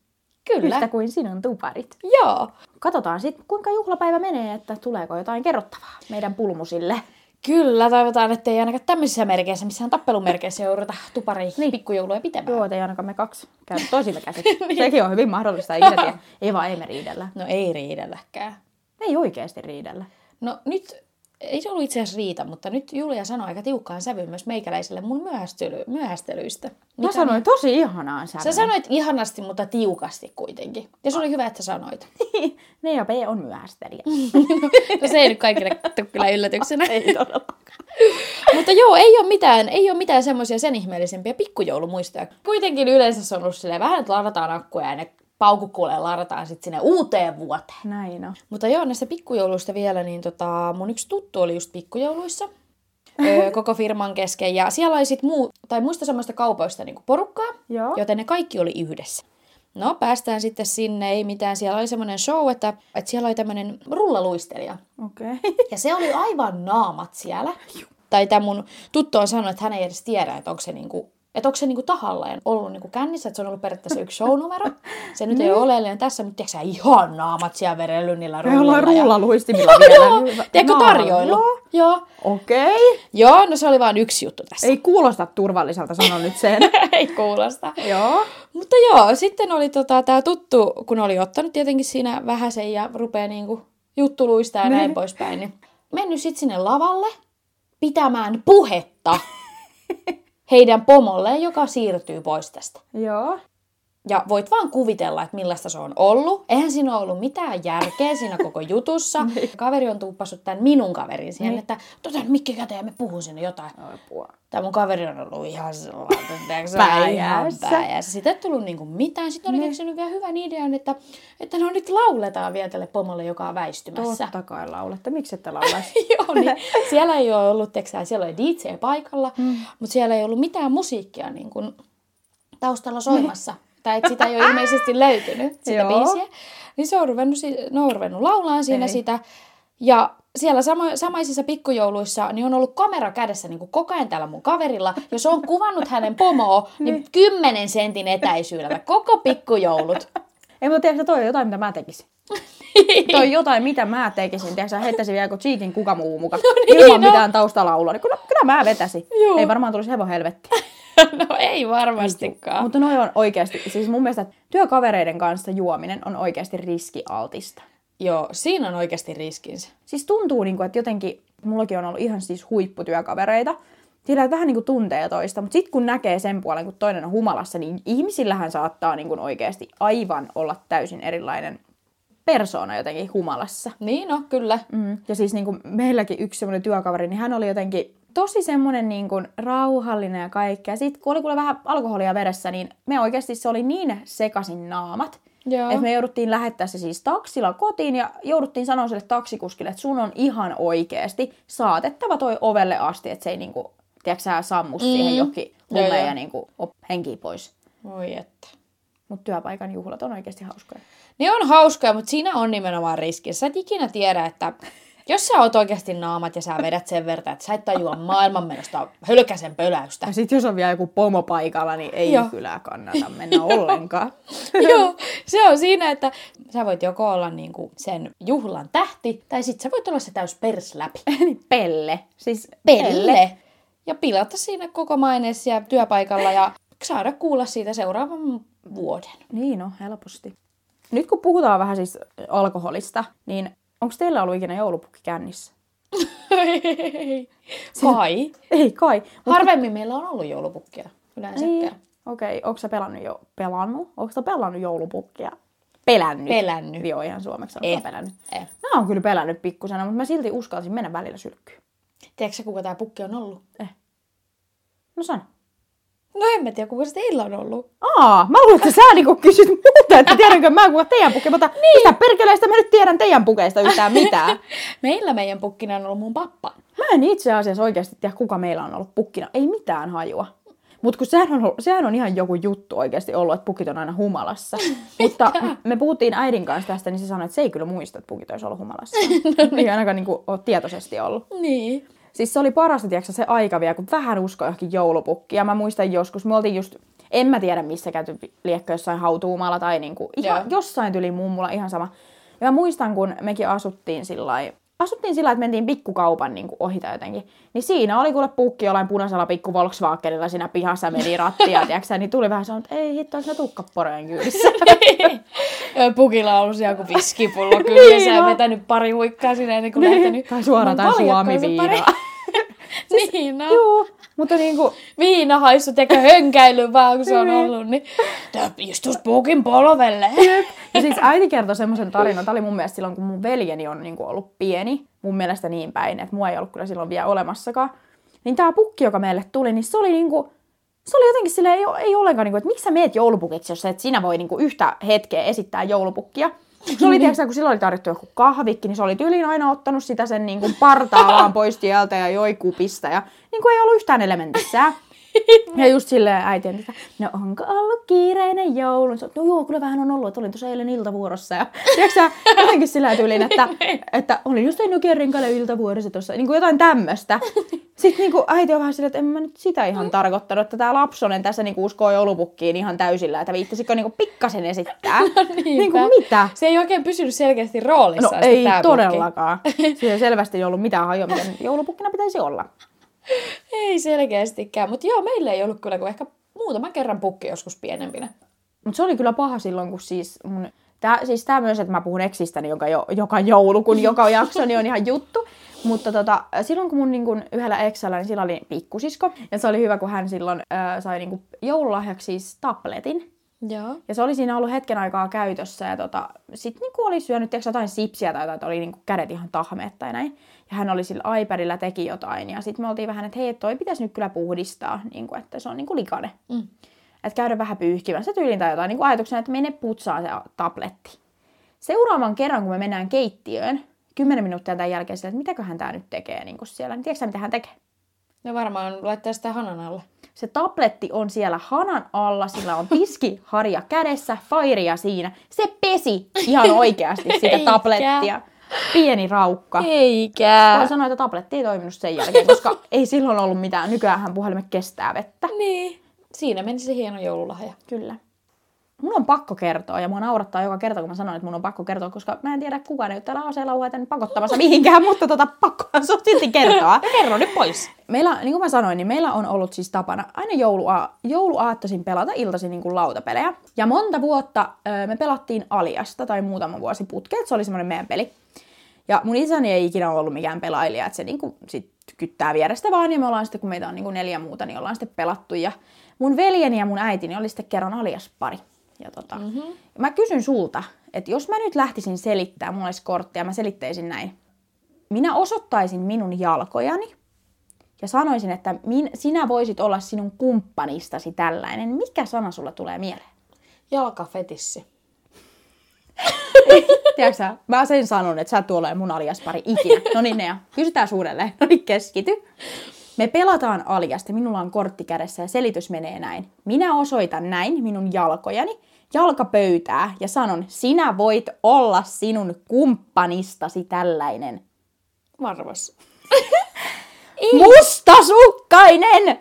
Kyllä.
Yhtä kuin sinun tuparit.
Joo.
Katsotaan sitten, kuinka juhlapäivä menee, että tuleeko jotain kerrottavaa meidän pulmusille.
Kyllä, toivotaan, että ei ainakaan tämmöisissä merkeissä, missään tappelumerkeissä jouduta tupariin niin. pikkujouluja pitämään.
Joo, ei ainakaan me kaksi käy toisimme käsit. niin. Sekin on hyvin mahdollista, ei, tiedä. ei vaan ei me riidellä.
No ei riidelläkään.
Ei oikeasti riidellä.
No nyt ei se ollut itse asiassa riita, mutta nyt Julia sanoi aika tiukkaan sävyyn myös meikäläiselle mun myöhästely, myöhästelyistä.
Mä sanoin niin... tosi ihanaan sävyyn.
Sä sanoit ihanasti, mutta tiukasti kuitenkin. Ja se oli hyvä, että sanoit.
ne ja B on myöhästelijä.
no se ei nyt kaikille kyllä yllätyksenä. ei mutta joo, ei ole mitään, ei ole mitään semmoisia sen ihmeellisempiä pikkujoulumuistoja. Kuitenkin yleensä se on ollut silleen vähän, että ladataan akkuja ja ne paukukuulee larataan sitten sinne uuteen vuoteen.
Näin on.
Mutta joo, näistä pikkujouluista vielä, niin tota, mun yksi tuttu oli just pikkujouluissa öö, koko firman kesken. Ja siellä oli sitten muu, tai muista samasta kaupoista niin porukkaa,
joo.
joten ne kaikki oli yhdessä. No, päästään sitten sinne, ei mitään. Siellä oli semmoinen show, että, että siellä oli tämmöinen rullaluistelija.
Okei. Okay.
Ja se oli aivan naamat siellä. Tai tämä mun tuttu on sanonut, että hän ei edes tiedä, että onko se niinku että onko se niinku tahalleen ollut niinku kännissä, että se on ollut periaatteessa yksi shownumero. Se nyt niin. ei ole oleellinen tässä, mutta tiedätkö ihan naamat siellä verellyt niillä rullilla.
Jollain rullaluistimilla vielä.
Tiedätkö tarjoilu?
Joo.
Joo.
Okei. Okay.
Joo, no se oli vain yksi juttu tässä.
Ei kuulosta turvalliselta, sanon nyt sen.
ei kuulosta.
joo.
Mutta joo, sitten oli tota, tämä tuttu, kun oli ottanut tietenkin siinä vähäsen ja rupeaa niinku juttuluista ja niin. näin poispäin, niin mennyt sitten sinne lavalle pitämään puhetta heidän pomolleen, joka siirtyy pois tästä.
Joo.
Ja voit vaan kuvitella, että millaista se on ollut. Eihän siinä ollut mitään järkeä siinä koko jutussa. niin. Kaveri on tuuppassut tämän minun kaverin siihen, niin. että tota mikki käteen ja me puhun sinne jotain. Tämä mun kaveri on ollut ihan sellainen, päijässä. Sitten ei tullut niinku mitään. Sitten oli niin. keksinyt vielä hyvän idean, että, että no nyt lauletaan vielä tälle pomolle, joka on väistymässä.
Totta kai laulette. Miksi ette laulaisi?
Joo, niin siellä ei ole ollut, teksää, siellä oli DJ paikalla, mm. mutta siellä ei ollut mitään musiikkia niin kuin taustalla soimassa. Niin tai että sitä ei ole ilmeisesti löytynyt, sitä Joo. biisiä. Niin se on ruvennut, ne on ruvennut laulaan siinä ei. sitä. Ja siellä samo, samaisissa pikkujouluissa niin on ollut kamera kädessä niin kuin koko ajan täällä mun kaverilla. Jos on kuvannut hänen pomoa, niin, niin kymmenen sentin etäisyydellä koko pikkujoulut.
Ei, mutta tiedätkö, toi on jotain, mitä mä tekisin. toi jotain, mitä mä tekisin. Tiedätkö, heittäisin vielä joku cheekin kukamuu mukaan. No niin, ilman
no.
mitään taustalaulua. Niin kyllä, kyllä mä vetäisin.
Joo.
Ei varmaan tulisi hevon helvetti.
no ei varmastikaan.
Mutta noi on oikeasti, siis mun mielestä työkavereiden kanssa juominen on oikeasti riskialtista.
Joo, siinä on oikeasti riskinsä.
Siis tuntuu, niin kuin, että jotenkin, mullakin on ollut ihan siis huipputyökavereita, sillä vähän niin kuin tuntee toista, mutta sitten kun näkee sen puolen, kun toinen on humalassa, niin ihmisillähän saattaa niin kuin oikeasti aivan olla täysin erilainen persoona jotenkin humalassa.
Niin no, kyllä.
Mm. Ja siis niin kuin meilläkin yksi semmoinen työkaveri, niin hän oli jotenkin tosi semmoinen niin kuin rauhallinen ja kaikkea. Sitten kun oli kuule vähän alkoholia veressä, niin me oikeasti se oli niin sekasin naamat,
Joo.
että me jouduttiin lähettää se siis taksilla kotiin ja jouduttiin sanoa sille taksikuskille, että sun on ihan oikeasti saatettava toi ovelle asti, että se ei niinku, tiedätkö sammu mm. siihen
Joo,
lumeen ja niinku, op, henkiä pois.
Voi että.
Mutta työpaikan juhlat on oikeasti hauskoja.
Ne on hauskoja, mutta siinä on nimenomaan riski. Sä et ikinä tiedä, että jos sä oot oikeasti naamat ja sä vedät sen verran, että sä et tajua maailmanmenosta hölkäsen pöläystä.
Ja sitten jos on vielä joku pomo paikalla, niin ei
Joo.
kyllä kannata mennä ollenkaan.
Joo, se on siinä, että sä voit joko olla niinku sen juhlan tähti, tai sit sä voit olla se täys persläpi.
Pelle. Siis
Pelle. Ja pilata siinä koko maineessa ja työpaikalla ja saada kuulla siitä seuraavan vuoden.
Niin no, helposti. Nyt kun puhutaan vähän siis alkoholista, niin onko teillä ollut ikinä joulupukki kännissä?
Kai.
Ei kai. Mut
Harvemmin meillä on ollut joulupukkia yleensä.
Niin. Okei, okay, onko sä pelannut jo, pelannut? Onko sä pelannut joulupukkia? Pelännyt.
Pelännyt.
Joo, ihan suomeksi
Eh.
on pelännyt.
Eh.
Mä oon kyllä pelännyt pikkusena, mutta mä silti uskalsin mennä välillä sylkkyyn.
Tiedätkö sä, kuka tää pukki on ollut?
No sano.
No en mä tiedä, kuka se teillä on ollut.
Aa, mä luulen, että sä niinku kysyt muuta, että tiedänkö mä kuka teidän pukki, mutta niin. mistä perkeleestä mä nyt tiedän teidän pukeista yhtään mitään.
Meillä meidän pukkina on ollut mun pappa.
Mä en itse asiassa oikeasti tiedä, kuka meillä on ollut pukkina. Ei mitään hajua. Mutta kun sehän on, sehän on ihan joku juttu oikeasti ollut, että pukit on aina humalassa. Mutta me puhuttiin äidin kanssa tästä, niin se sanoi, että se ei kyllä muista, että pukit olisi ollut humalassa. no, ei ainakaan niin ole tietoisesti ollut.
Niin.
Siis se oli parasta, tiedätkö, se aika vielä, kun vähän uskoi johonkin. Ja mä muistan joskus, me oltiin just, en mä tiedä missä käyty liekkö jossain hautuumalla tai niinku, ihan
Joo.
jossain tyli mummulla, ihan sama. Ja mä muistan, kun mekin asuttiin sillä asuttiin sillä, että mentiin pikkukaupan niin ohi tai jotenkin. Niin siinä oli kuule pukki jollain punaisella pikku Volkswagenilla siinä pihassa meni rattia, tiedätkö, niin tuli vähän sanoa, että ei hitto, olisi ne tukkaporojen kyydissä.
Pukilla on ollut siellä joku viskipullo kyllä, ja
Niin
sä
on.
vetänyt pari huikkaa sinne ennen kuin lähtenyt.
tai suoraan tai
se pari- niin no.
Joo, mutta niinku,
Viinahaisu tekee hönkäily vaan, kun se on
Niin.
ollut, niin tää istus pukin polvelle.
Ja siis äiti kertoi semmoisen tarinan, tämä oli mun mielestä silloin, kun mun veljeni on niin kuin ollut pieni, mun mielestä niin päin, että mua ei ollut kyllä silloin vielä olemassakaan. Niin tämä pukki, joka meille tuli, niin se oli niinku, se oli jotenkin silleen, ei, ei ollenkaan, niinku, että miksi sä meet joulupukiksi, jos et sinä voi niinku yhtä hetkeä esittää joulupukkia. Se oli, tiedätkö, kun silloin oli tarjottu joku kahvikki, niin se oli tyyliin aina ottanut sitä sen niin kuin partaa vaan pois tieltä ja joi kupista. Ja niin kuin ei ollut yhtään elementissään. Ja just silleen äiti että no onko ollut kiireinen joulu? Se, on, no joo, kyllä vähän on ollut, että olin tuossa eilen iltavuorossa. Ja tiedätkö sä, jotenkin sillä tyyliin, että, että olin just Nokian rinkalle iltavuorossa tuossa, niin kuin jotain tämmöistä. Sitten niin kuin äiti on vähän silleen, että en mä nyt sitä ihan tarkoittanut, että tämä lapsonen tässä niin kuin uskoo joulupukkiin ihan täysillä, että viittasikö niin kuin pikkasen esittää. niin kuin mitä?
Se ei oikein pysynyt selkeästi roolissa.
No ei todellakaan. Siinä ei selvästi ollut mitään hajoa, miten joulupukkina pitäisi olla.
Ei selkeästikään, mutta joo, meillä ei ollut kyllä kuin ehkä muutaman kerran pukki joskus pienempinä.
Mutta se oli kyllä paha silloin, kun siis mun... Tää, siis tää myös, että mä puhun eksistäni joka, jo, joka joulu, kun joka jakso, niin on ihan juttu. Mutta tota, silloin kun mun niin kun yhdellä eksällä, niin sillä oli pikkusisko. Ja se oli hyvä, kun hän silloin äh, sai niin kun joululahjaksi siis tabletin.
Joo.
Ja se oli siinä ollut hetken aikaa käytössä ja tota, sitten niinku oli syönyt tiiäks, jotain sipsiä tai jotain, että oli niinku kädet ihan tahmeet tai näin. Ja hän oli sillä iPadilla teki jotain ja sitten me oltiin vähän, että hei, toi pitäisi nyt kyllä puhdistaa, niinku, että se on niinku likane.
Mm.
Että käydä vähän pyyhkimässä tyyliin tai jotain niinku ajatuksena, että mene putsaa se tabletti. Seuraavan kerran, kun me mennään keittiöön, kymmenen minuuttia tämän jälkeen sille, että mitäköhän tämä nyt tekee niinku siellä, niin tiedätkö mitä hän tekee?
No varmaan laittaa sitä hanan alle.
Se tabletti on siellä hanan alla, sillä on tiskiharja kädessä, fairia siinä. Se pesi ihan oikeasti sitä tablettia. Pieni raukka.
Eikä.
Voi sanoa, että tabletti ei toiminut sen jälkeen, koska ei silloin ollut mitään. Nykyään puhelimet kestää vettä.
Niin. Siinä meni se hieno joululahja.
Kyllä. mun on pakko kertoa, ja mua naurattaa joka kerta, kun mä sanon, että mun on pakko kertoa, koska mä en tiedä, kukaan ei ole täällä aseella tänne pakottamassa mihinkään, mutta tota, pakkohan se on silti kertoa.
Kerro nyt pois.
Meillä, niin kuin mä sanoin, niin meillä on ollut siis tapana aina joulua, jouluaattoisin pelata iltaisin niin kuin lautapelejä. Ja monta vuotta ö, me pelattiin Aliasta tai muutama vuosi putkeen, se oli semmoinen meidän peli. Ja mun isäni ei ikinä ollut mikään pelailija, että se niinku sit kyttää vierestä vaan, ja me ollaan sitten, kun meitä on niinku neljä muuta, niin ollaan sitten pelattu. Ja mun veljeni ja mun äitini oli sitten kerran alias pari. Ja tota, mm-hmm. mä kysyn sulta, että jos mä nyt lähtisin selittää, mulla olisi kortti ja mä selittäisin näin. Minä osoittaisin minun jalkojani ja sanoisin, että min, sinä voisit olla sinun kumppanistasi tällainen. Mikä sana sulla tulee mieleen?
Jalkafetissi.
Tiedätkö sä, mä sen sanon, että sä tule mun aliaspari ikinä. No niin, Nea, kysytään uudelleen. No niin, keskity. Me pelataan aliasta, minulla on kortti kädessä ja selitys menee näin. Minä osoitan näin minun jalkojani, jalkapöytää ja sanon, sinä voit olla sinun kumppanistasi tällainen.
Varmasti.
Mustasukkainen!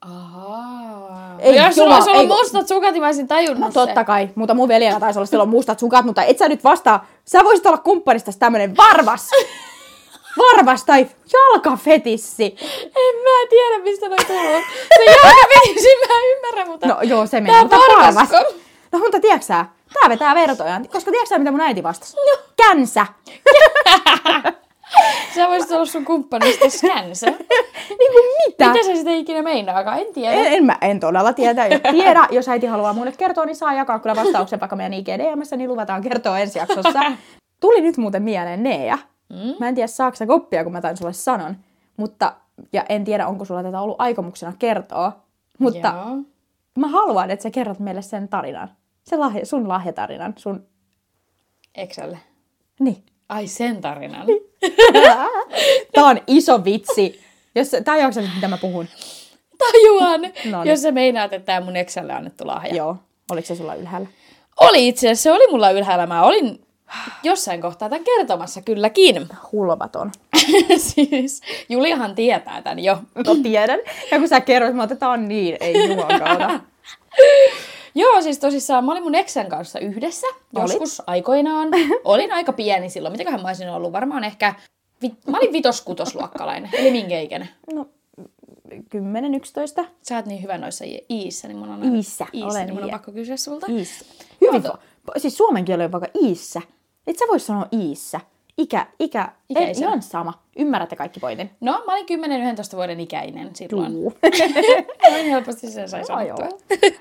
Ahaa.
Ei,
Ei, jos sulla olisi ollut
ei-
mustat sukat, niin mä olisin tajunnut
No totta kai, mutta mun veljellä taisi olla silloin mustat sukat, mutta et sä nyt vastaa. Sä voisit olla kumppanistasi tämmönen varvas. Varvas tai jalkafetissi.
En mä tiedä, mistä toi tulee. Se jalkafetissi mä ymmärrän, mutta...
No joo, se menee, mutta varvas. No mutta tiedätkö sä, tää vetää vertoja, koska tiedätkö sä, mitä mun äiti vastasi? No. Känsä.
Sä voisit olla sun kumppanista skänsä.
niin kuin mitä?
Mitä se sitten ikinä meinaakaan? En tiedä.
En, en, mä en todella tiedä. Jos tiedä, jos äiti haluaa mulle kertoa, niin saa jakaa kyllä vastauksen vaikka meidän IGDMssä, niin luvataan kertoa ensi jaksossa. Tuli nyt muuten mieleen Nea. Mm? Mä en tiedä, saako sä koppia, kun mä tain sulle sanon. Mutta, ja en tiedä, onko sulla tätä ollut aikomuksena kertoa. Mutta
Joo.
mä haluan, että sä kerrot meille sen tarinan. Se lahja, sun lahjatarinan. Sun...
Excel.
Niin.
Ai sen tarinan.
Tää on iso vitsi. Jos, tää jaksa mitä mä puhun.
Tajuan,
Noniin.
jos sä meinaat, että tämä mun Excelle annettu lahja.
Joo. Oliko se sulla ylhäällä?
Oli itse asiassa, se oli mulla ylhäällä. Mä olin jossain kohtaa tämän kertomassa kylläkin.
Hulvaton.
siis Juliahan tietää tämän jo.
No tiedän. Ja kun sä kerroit, mä on niin, ei kautta.
Joo, siis tosissaan mä olin mun eksän kanssa yhdessä
Olit?
joskus aikoinaan. Olin aika pieni silloin. Mitäköhän mä olisin ollut? Varmaan ehkä... Vi- mä olin vitos-kutosluokkalainen. Eli minkä ikäinen?
No, 10, 11.
Sä oot niin hyvä noissa iissä, niin mun on aina...
Iissä,
iissä
olen
niin mun on pakko kysyä sulta.
Iissä. Hyvin va- Siis suomen kieli on vaikka iissä. Et sä vois sanoa iissä. Ikä, ikä, ei,
Ikäisenä.
ihan sama. Ymmärrätte kaikki pointin.
No, mä olin 10-11 vuoden ikäinen silloin.
Juu.
Noin helposti sen sai
Joo,
sanottua.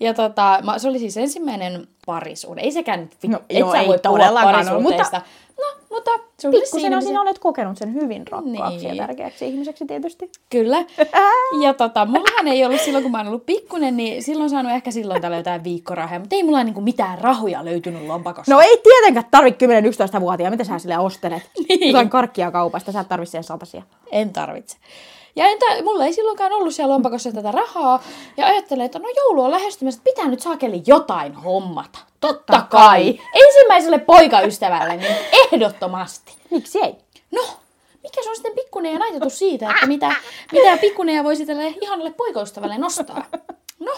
Ja tota, mä, se oli siis ensimmäinen parisuhde. Ei sekään
No,
et
joo,
sä
ei
voi puhua
todellakaan ole,
parisuhteista. No, mutta se oli
Pikkusen
siinä,
sinä olet kokenut sen hyvin rakkaaksi
Niin.
ja tärkeäksi ihmiseksi tietysti.
Kyllä. Ja tota, mullahan ei ollut silloin, kun mä oon ollut pikkunen, niin silloin saanut ehkä silloin tällä jotain viikkorahaa, mutta ei mulla niinku mitään rahoja löytynyt lompakosta.
No ei tietenkään tarvi 10-11-vuotiaa. Mitä sä sille ostelet?
Niin.
Jotain karkkia kaupasta. Sä et tarvi siihen satasia.
En tarvitse. Ja entä, mulla ei silloinkaan ollut siellä lompakossa tätä rahaa. Ja ajattelin, että no joulu on lähestymässä, että pitää nyt saakeli jotain hommata. Totta kai.
kai.
Ensimmäiselle poikaystävälle, niin ehdottomasti.
Miksi ei?
No, mikä se on sitten pikkunen ja ajatus siitä, että mitä, mitä pikkuneja voisi tälle ihanalle poikaystävälle nostaa? No,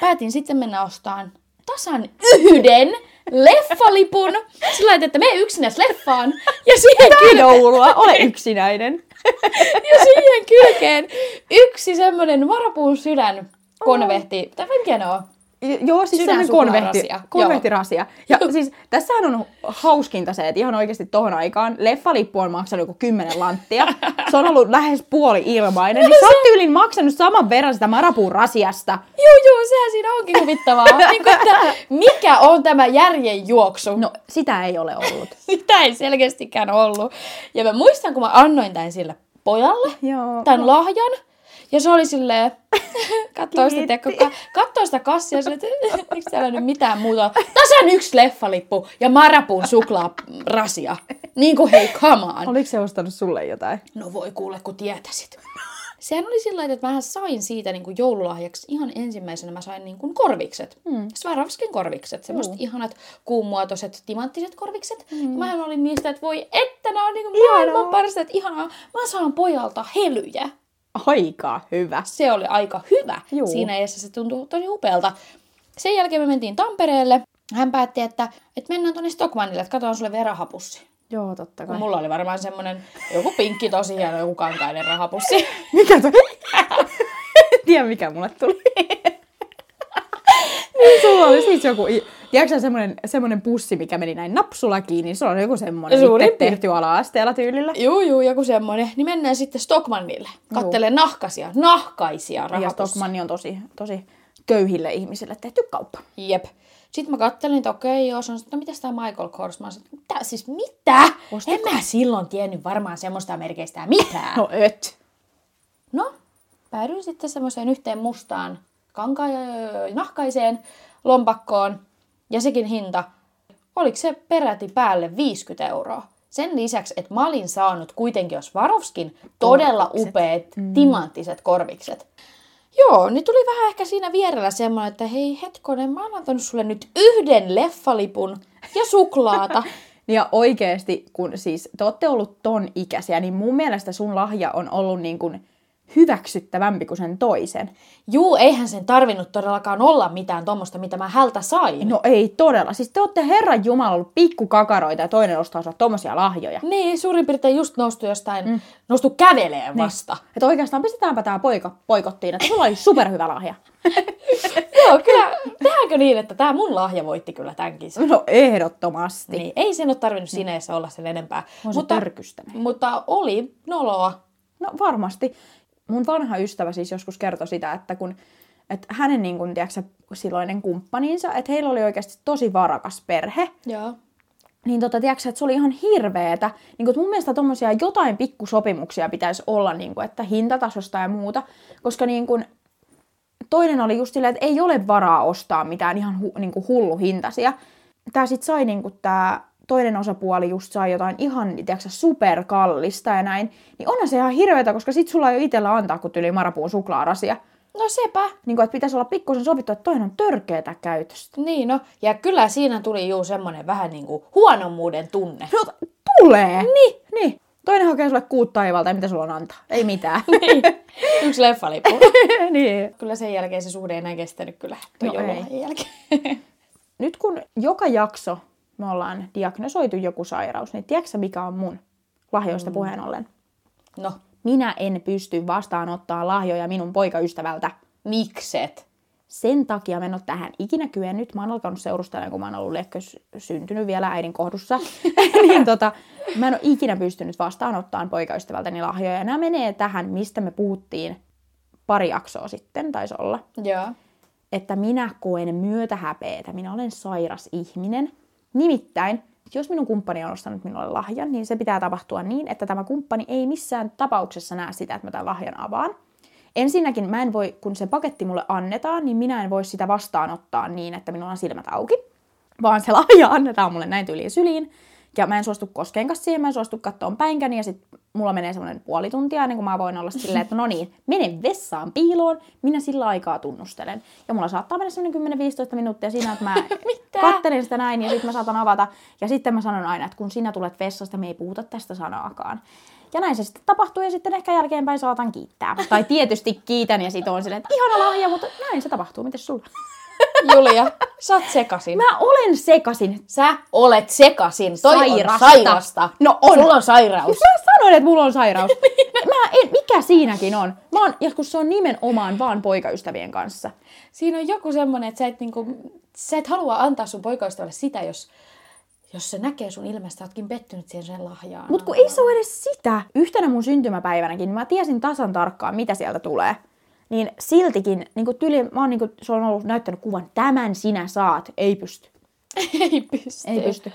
päätin sitten mennä ostamaan tasan yhden leffalipun. Sillä lailla, että me yksinäs leffaan. Ja siihen,
Tää
kyl-
joulua. Ole yksinäinen.
ja siihen kylkeen yksi semmonen varapuun sydän konvehti. Tai?
J- Joo, siis sellainen konvehti, konvehtirasia. Ja siis tässähän on hauskinta se, että ihan oikeasti tohon aikaan leffalippu on maksanut joku 10 lanttia. Se on ollut lähes puoli ilmainen. Niin sä oot tyylin maksanut saman verran sitä marapuun rasiasta.
Joo, joo, sehän siinä onkin huvittavaa. niin kuin, että mikä on tämä järjen juoksu?
No, sitä ei ole ollut.
Sitä ei selkeästikään ollut. Ja mä muistan, kun mä annoin tämän sille pojalle,
Joo.
tämän lahjan. Ja se oli silleen, katsoo sitä, tiedätkö, ka- katsoo sitä kassia silleen, että miksi täällä nyt mitään muuta on. Tasan yksi leffalippu ja marapun suklaarasia. Niin kuin hei, come on.
Oliko se ostanut sulle jotain?
No voi kuule, kun tietäisit. Sehän oli sillä että mä sain siitä niin kuin joululahjaksi ihan ensimmäisenä mä sain niin kuin korvikset. Mm. Swarovskin korvikset, semmoiset ihanat kuumuotoiset, timanttiset korvikset. Mm. Mä olin niistä, että voi että nämä on niin kuin maailman parasta, että ihanaa. Mä saan pojalta helyjä.
Aika hyvä.
Se oli aika hyvä.
Juu.
Siinä iässä se tuntui tosi upealta. Sen jälkeen me mentiin Tampereelle. Hän päätti, että, että mennään tuonne Stockmannille, että katsotaan sulle vielä rahapussi.
Joo, totta kai.
Kun mulla oli varmaan semmonen joku pinkki tosi hieno, joku kankainen rahapussi.
Mikä toi? en tiedä, mikä mulle tuli. niin sulla oli siis joku... Tiedätkö sä semmonen, semmonen pussi, mikä meni näin napsulla kiinni, niin se on joku semmonen
Suurin
itse tehty ala-asteella tyylillä.
Juu, juu, joku semmonen. Niin mennään sitten Stockmannille. Kattelee nahkaisia, nahkaisia
Ja
rahapusseja.
Stockmanni on tosi, tosi köyhille ihmisille tehty kauppa.
Jep. Sitten mä kattelin, että okei, joo, sanoin, että no mitäs tää Michael Kors? Mä sanoin, mitä, siis mitä?
Ostako?
En mä silloin tiennyt varmaan semmoista merkeistä mitään.
No öt.
No, päädyin sitten semmoiseen yhteen mustaan kanka- nahkaiseen lompakkoon. Ja sekin hinta, oliko se peräti päälle 50 euroa. Sen lisäksi, että mä olin saanut kuitenkin jos Varovskin todella
Korvikset.
upeat timanttiset korvikset. Joo, niin tuli vähän ehkä siinä vierellä semmoinen, että hei hetkonen, mä oon antanut sulle nyt yhden leffalipun ja suklaata.
Ja oikeesti, kun siis te olette ollut ton ikäisiä, niin mun mielestä sun lahja on ollut niin kuin hyväksyttävämpi kuin sen toisen.
Juu, eihän sen tarvinnut todellakaan olla mitään tuommoista, mitä mä hältä sain.
No ei todella. Siis te olette Herran Jumala ollut pikkukakaroita ja toinen ostaa sulle tommosia lahjoja.
Niin, suurin piirtein just noustu jostain, mm. noustu käveleen vasta.
Että oikeastaan pistetäänpä tää poika poikottiin, että sulla oli superhyvä lahja.
Joo, kyllä, tehdäänkö niin, että tämä mun lahja voitti kyllä tämänkin.
No ehdottomasti.
Niin, ei sen ole tarvinnut siinä eessä olla sen enempää.
On törkystänyt.
mutta oli noloa.
No varmasti. Mun vanha ystävä siis joskus kertoi sitä, että kun että hänen niin kun, tiedätkö, sä, silloinen kumppaninsa, että heillä oli oikeasti tosi varakas perhe,
Joo.
niin tota, tiedätkö, että se oli ihan hirveetä. Niin kun, mun mielestä tommosia jotain pikkusopimuksia pitäisi olla, niin kun, että hintatasosta ja muuta, koska niin kun, toinen oli just silleen, että ei ole varaa ostaa mitään ihan hu, niin kuin hullu hintaisia. Tää sit sai niin kuin tää toinen osapuoli just sai jotain ihan tiedätkö, superkallista ja näin, niin onhan se ihan hirveetä, koska sit sulla ei ole itsellä antaa kuin yli marapuun suklaarasia.
No sepä.
Niin kuin, että pitäisi olla pikkusen sovittu, että toinen on törkeätä käytöstä.
Niin no, ja kyllä siinä tuli juu semmonen vähän niinku huonommuuden tunne.
No tulee! Niin, niin. Toinen hakee sulle kuut taivalta ja mitä sulla on antaa? Ei mitään.
Niin. Yksi leffalippu.
niin.
kyllä sen jälkeen se suhde ei enää kestänyt kyllä
no ei.
jälkeen.
Nyt kun joka jakso me ollaan diagnosoitu joku sairaus, niin tiedätkö mikä on mun lahjoista mm. puheen ollen?
no,
Minä en pysty vastaanottaa lahjoja minun poikaystävältä.
mikset?
Sen takia mä en ole tähän ikinä kyennyt. Mä oon alkanut seurustella, kun mä oon ollut liekkö syntynyt vielä äidin kohdussa. niin tota, mä en ole ikinä pystynyt vastaanottaan poikaystävältäni lahjoja. Ja nämä menee tähän, mistä me puhuttiin pari jaksoa sitten, taisi olla.
Joo.
Että minä koen myötähäpeetä. Minä olen sairas ihminen. Nimittäin, jos minun kumppani on ostanut minulle lahjan, niin se pitää tapahtua niin, että tämä kumppani ei missään tapauksessa näe sitä, että mä tämän lahjan avaan. Ensinnäkin mä en voi, kun se paketti mulle annetaan, niin minä en voi sitä vastaanottaa niin, että minulla on silmät auki. Vaan se lahja annetaan mulle näin tyyliin syliin. Ja mä en suostu koskeen kanssa siihen, mä en suostu kattoon päinkäni ja sit mulla menee semmoinen puoli tuntia ennen kuin mä voin olla silleen, että no niin, mene vessaan piiloon, minä sillä aikaa tunnustelen. Ja mulla saattaa mennä semmoinen 10-15 minuuttia siinä, että mä kattelen sitä näin ja sitten mä saatan avata. Ja sitten mä sanon aina, että kun sinä tulet vessasta, me ei puhuta tästä sanaakaan. Ja näin se sitten tapahtuu ja sitten ehkä jälkeenpäin saatan kiittää. Tai tietysti kiitän ja sitten on silleen, että ihana lahja, mutta näin se tapahtuu. Mites sulla?
Julia, sä oot sekasin.
Mä olen sekasin.
Sä olet sekasin. Toi
Sairasta.
on sairasta.
No on.
Sulla on sairaus.
Mä sanoin, että mulla on sairaus. Mä en, mikä siinäkin on? Mä oon, ja kun se on nimenomaan vaan poikaystävien kanssa.
Siinä on joku semmonen, että sä et, niinku, sä et halua antaa sun poikaystävälle sitä, jos, jos se näkee sun ilmestä, ootkin pettynyt siihen sen lahjaan.
Mut kun ei se ole edes sitä. Yhtenä mun syntymäpäivänäkin mä tiesin tasan tarkkaan, mitä sieltä tulee. Niin siltikin, niin kuin tyli, mä oon niin kuin, se on ollut näyttänyt kuvan, tämän sinä saat, ei pysty.
ei pysty.
Ei pysty.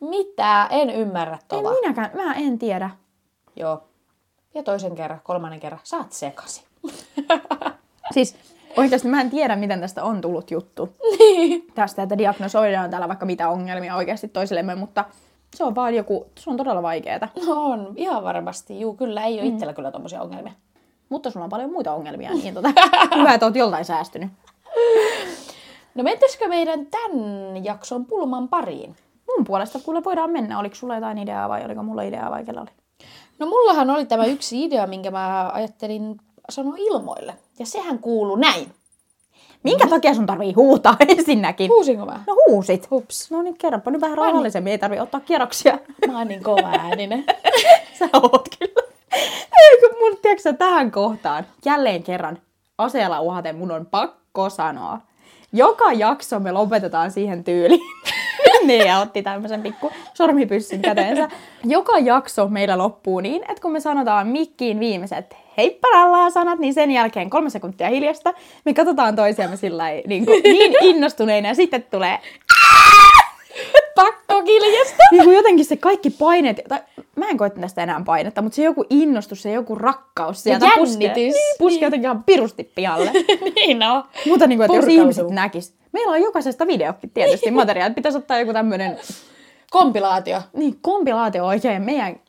Mitä? En ymmärrä
En
tota.
minäkään, mä en tiedä.
Joo. Ja toisen kerran, kolmannen kerran, oot sekasi.
Siis oikeasti mä en tiedä, miten tästä on tullut juttu.
niin.
Tästä, että diagnosoidaan täällä vaikka mitä ongelmia oikeasti toisillemme, mutta se on vaan joku, se on todella vaikeeta.
No on, ihan varmasti. Juu, kyllä ei ole mm. itsellä kyllä tommosia ongelmia.
Mutta sulla on paljon muita ongelmia, niin tota, hyvä, että oot joltain säästynyt.
No mentäisikö meidän tämän jakson pulman pariin?
Mun puolesta kuule voidaan mennä. Oliko sulla jotain ideaa vai oliko mulla ideaa vai kellä oli?
No mullahan oli tämä yksi idea, minkä mä ajattelin sanoa ilmoille. Ja sehän kuuluu näin.
Minkä takia sun tarvii huutaa ensinnäkin?
Huusinko mä?
No huusit.
Hups.
No niin, kerropa nyt vähän rauhallisemmin, ei tarvi ottaa kierroksia.
Mä oon niin kova ääninen.
Sä oot kyllä. Ei kun mun, tiedätkö tähän kohtaan, jälleen kerran aseella uhaten mun on pakko sanoa. Joka jakso me lopetetaan siihen tyyliin. Nea otti tämmöisen pikku sormipyssyn käteensä. Joka jakso meillä loppuu niin, että kun me sanotaan mikkiin viimeiset heipparallaa sanat, niin sen jälkeen kolme sekuntia hiljasta. Me katsotaan toisiamme sillä niin, niin innostuneina ja sitten tulee
Pakko kiljasta.
niin kuin jotenkin se kaikki paineet, tai mä en koe tästä enää painetta, mutta se joku innostus, se joku rakkaus sieltä puskee,
jännitys.
niin, puskee jotenkin ihan pirusti pihalle.
niin no.
mutta niin kuin, että jos ihmiset näkis. Meillä on jokaisesta videokin tietysti materiaalit. Pitäisi ottaa joku tämmöinen
Kompilaatio.
niin, kompilaatio oikein meidän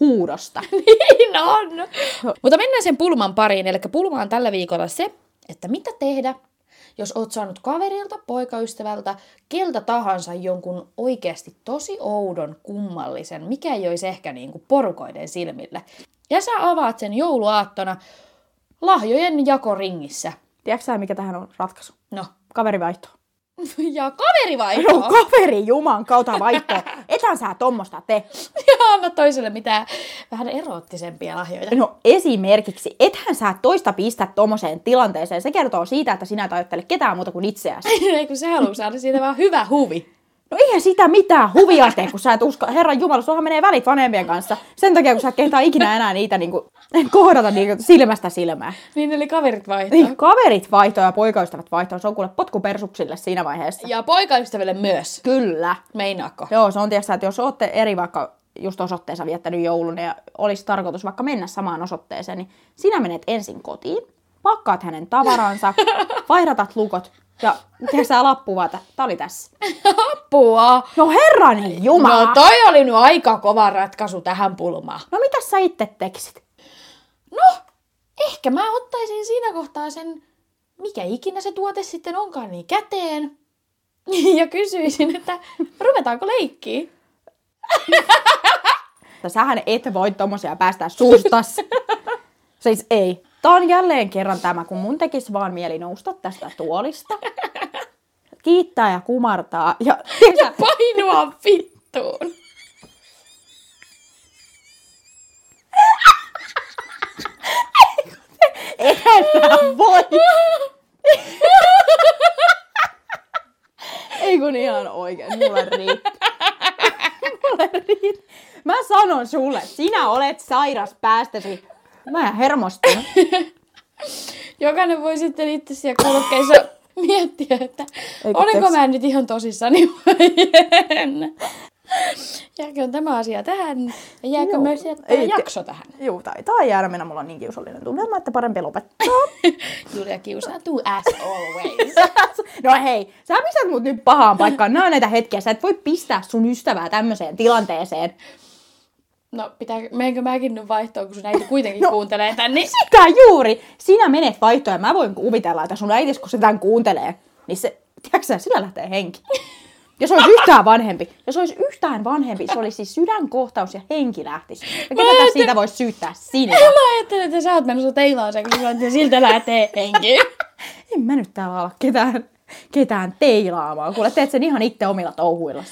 huudosta.
niin on. Mutta mennään sen pulman pariin. Eli pulma on tällä viikolla se, että mitä tehdä, jos oot saanut kaverilta, poikaystävältä, keltä tahansa jonkun oikeasti tosi oudon, kummallisen, mikä ei olisi ehkä niin kuin porukoiden silmille. Ja sä avaat sen jouluaattona lahjojen jakoringissä.
Tiedätkö sä, mikä tähän on ratkaisu?
No.
Kaverivaihto.
Ja kaverivaihto.
No kaveri juman kautta vaihto. Ethän sä tommosta tee.
Ja anna toiselle mitään vähän eroottisempia lahjoja.
No esimerkiksi, ethän sä toista pistä tommoseen tilanteeseen. Se kertoo siitä, että sinä et ajattele ketään muuta kuin itseäsi.
Ei kun se haluaa saada siitä vaan hyvä huvi.
No eihän sitä mitään huvia tee, kun sä et usko. Herran Jumala, sulla menee välit vanhempien kanssa. Sen takia, kun sä et kehtaa ikinä enää niitä niinku, kohdata niinku silmästä silmään.
Niin eli kaverit vaihtaa.
Niin, kaverit vaihtoa ja poikaystävät vaihtoa. Se on kuule potkupersuksille siinä vaiheessa.
Ja poikaystävälle myös.
Kyllä.
Meinaako?
Joo, se on tietysti, että jos olette eri vaikka just osoitteessa viettänyt joulun ja olisi tarkoitus vaikka mennä samaan osoitteeseen, niin sinä menet ensin kotiin, pakkaat hänen tavaransa, vaihdatat lukot ja tiedätkö sä lappu vaan, että tää oli tässä.
Apua!
No herranen jumala!
No toi oli nyt aika kova ratkaisu tähän pulmaan.
no mitä sä itse tekisit?
No, ehkä mä ottaisin siinä kohtaa sen, mikä ikinä se tuote sitten onkaan, niin käteen. Ja kysyisin, että ruvetaanko leikkiä?
Että sähän et voi tommosia päästää suustas. siis ei. Tää on jälleen kerran tämä, kun mun tekis vaan mieli nousta tästä tuolista. Kiittää ja kumartaa. Ja, tiedätkö,
Painua vittuun.
Eihän voi. Ei kun ihan oikein, mulle riittää. Mulle riittää. Mä sanon sulle, sinä olet sairas päästäsi. Mä hermostun.
Jokainen voi sitten itse siellä kuulokkeissa miettiä, että
Ei kun
olenko
teks-
mä nyt ihan tosissani vai en. Jääkö tämä asia tähän ja jääkö
Joo.
myös
Ei te-
jakso tähän?
Juu, taitaa jäädä mennä. Mulla on niin kiusallinen tunnelma, että parempi lopettaa.
Julia kiusaantuu as always.
No hei, sä pistät mut nyt pahaan paikkaan. Nämä on näitä hetkiä. Sä et voi pistää sun ystävää tämmöiseen tilanteeseen.
No, pitää, menenkö mäkin nyt vaihtoon, kun sun äiti kuitenkin no. kuuntelee tän, niin...
Sitä juuri! Sinä menet vaihtoon ja mä voin kuvitella, että sun äitis, kun se tämän kuuntelee, niin se, tiedätkö sä, sillä lähtee henki. Jos olisi yhtään vanhempi, jos olisi yhtään vanhempi, se olisi siis sydänkohtaus ja henki lähtisi. Ja ketä tässä siitä voisi syyttää sinua?
Mä ajattelin, että sä oot menossa teilaaseen, kun sulla on siltä lähtee henki.
En mä nyt täällä ala ketään, ketään teilaamaan. Kuule, teet sen ihan itse omilla touhuilla.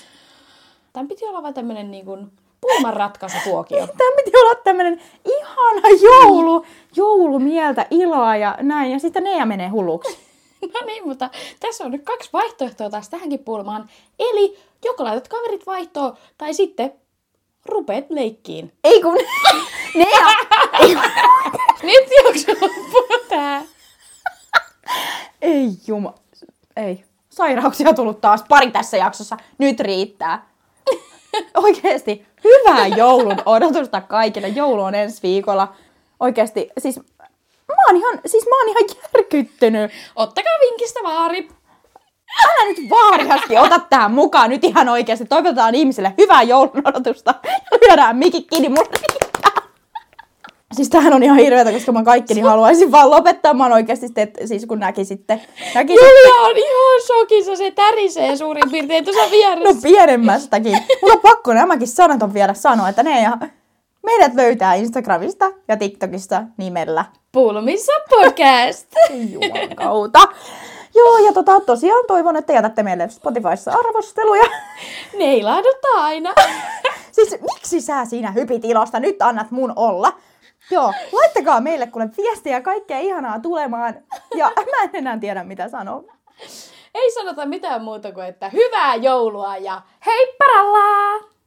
Tän piti olla vaan tämmönen niin kuin pulman ratkaisutuokio.
Tämä piti olla tämmönen ihana joulu, joulumieltä, iloa ja näin. Ja sitten Nea menee hulluksi.
No niin, mutta tässä on nyt kaksi vaihtoehtoa taas tähänkin pulmaan. Eli joko laitat kaverit vaihtoon, tai sitten rupeat leikkiin.
Ei kun... Ei, kun...
Nyt jakso loppuu tää.
Ei juma... Ei. Sairauksia tullut taas pari tässä jaksossa. Nyt riittää. Oikeesti, hyvää joulun odotusta kaikille. Joulu on ensi viikolla. Oikeesti, siis mä oon ihan, siis mä oon ihan järkyttynyt.
Ottakaa vinkistä vaari.
Älä nyt vaariasti ota tähän mukaan nyt ihan oikeasti. Toivotetaan ihmisille hyvää joulun odotusta. Lyödään mikki kiinni mun. Siis tämähän on ihan hirveätä, koska mä kaikki niin haluaisin vaan lopettaa. Mä oikeasti sitten, että siis kun näkisitte, näkisitte
Julia on ihan shokissa, se tärisee suurin piirtein tuossa
No
vieressä.
pienemmästäkin. Mutta on pakko nämäkin sanat on vielä sanoa, että ne ja meidät löytää Instagramista ja TikTokista nimellä
Pulmissa podcast.
Juman kautta. Joo, ja tota, tosiaan toivon, että jätätte meille Spotifyssa arvosteluja.
Ne ei laadota aina.
siis miksi sä siinä hypit ilosta? Nyt annat mun olla. Joo, laittakaa meille kuule viestiä kaikkea ihanaa tulemaan. Ja mä en enää tiedä mitä sanoa.
Ei sanota mitään muuta kuin, että hyvää joulua ja heipparallaa!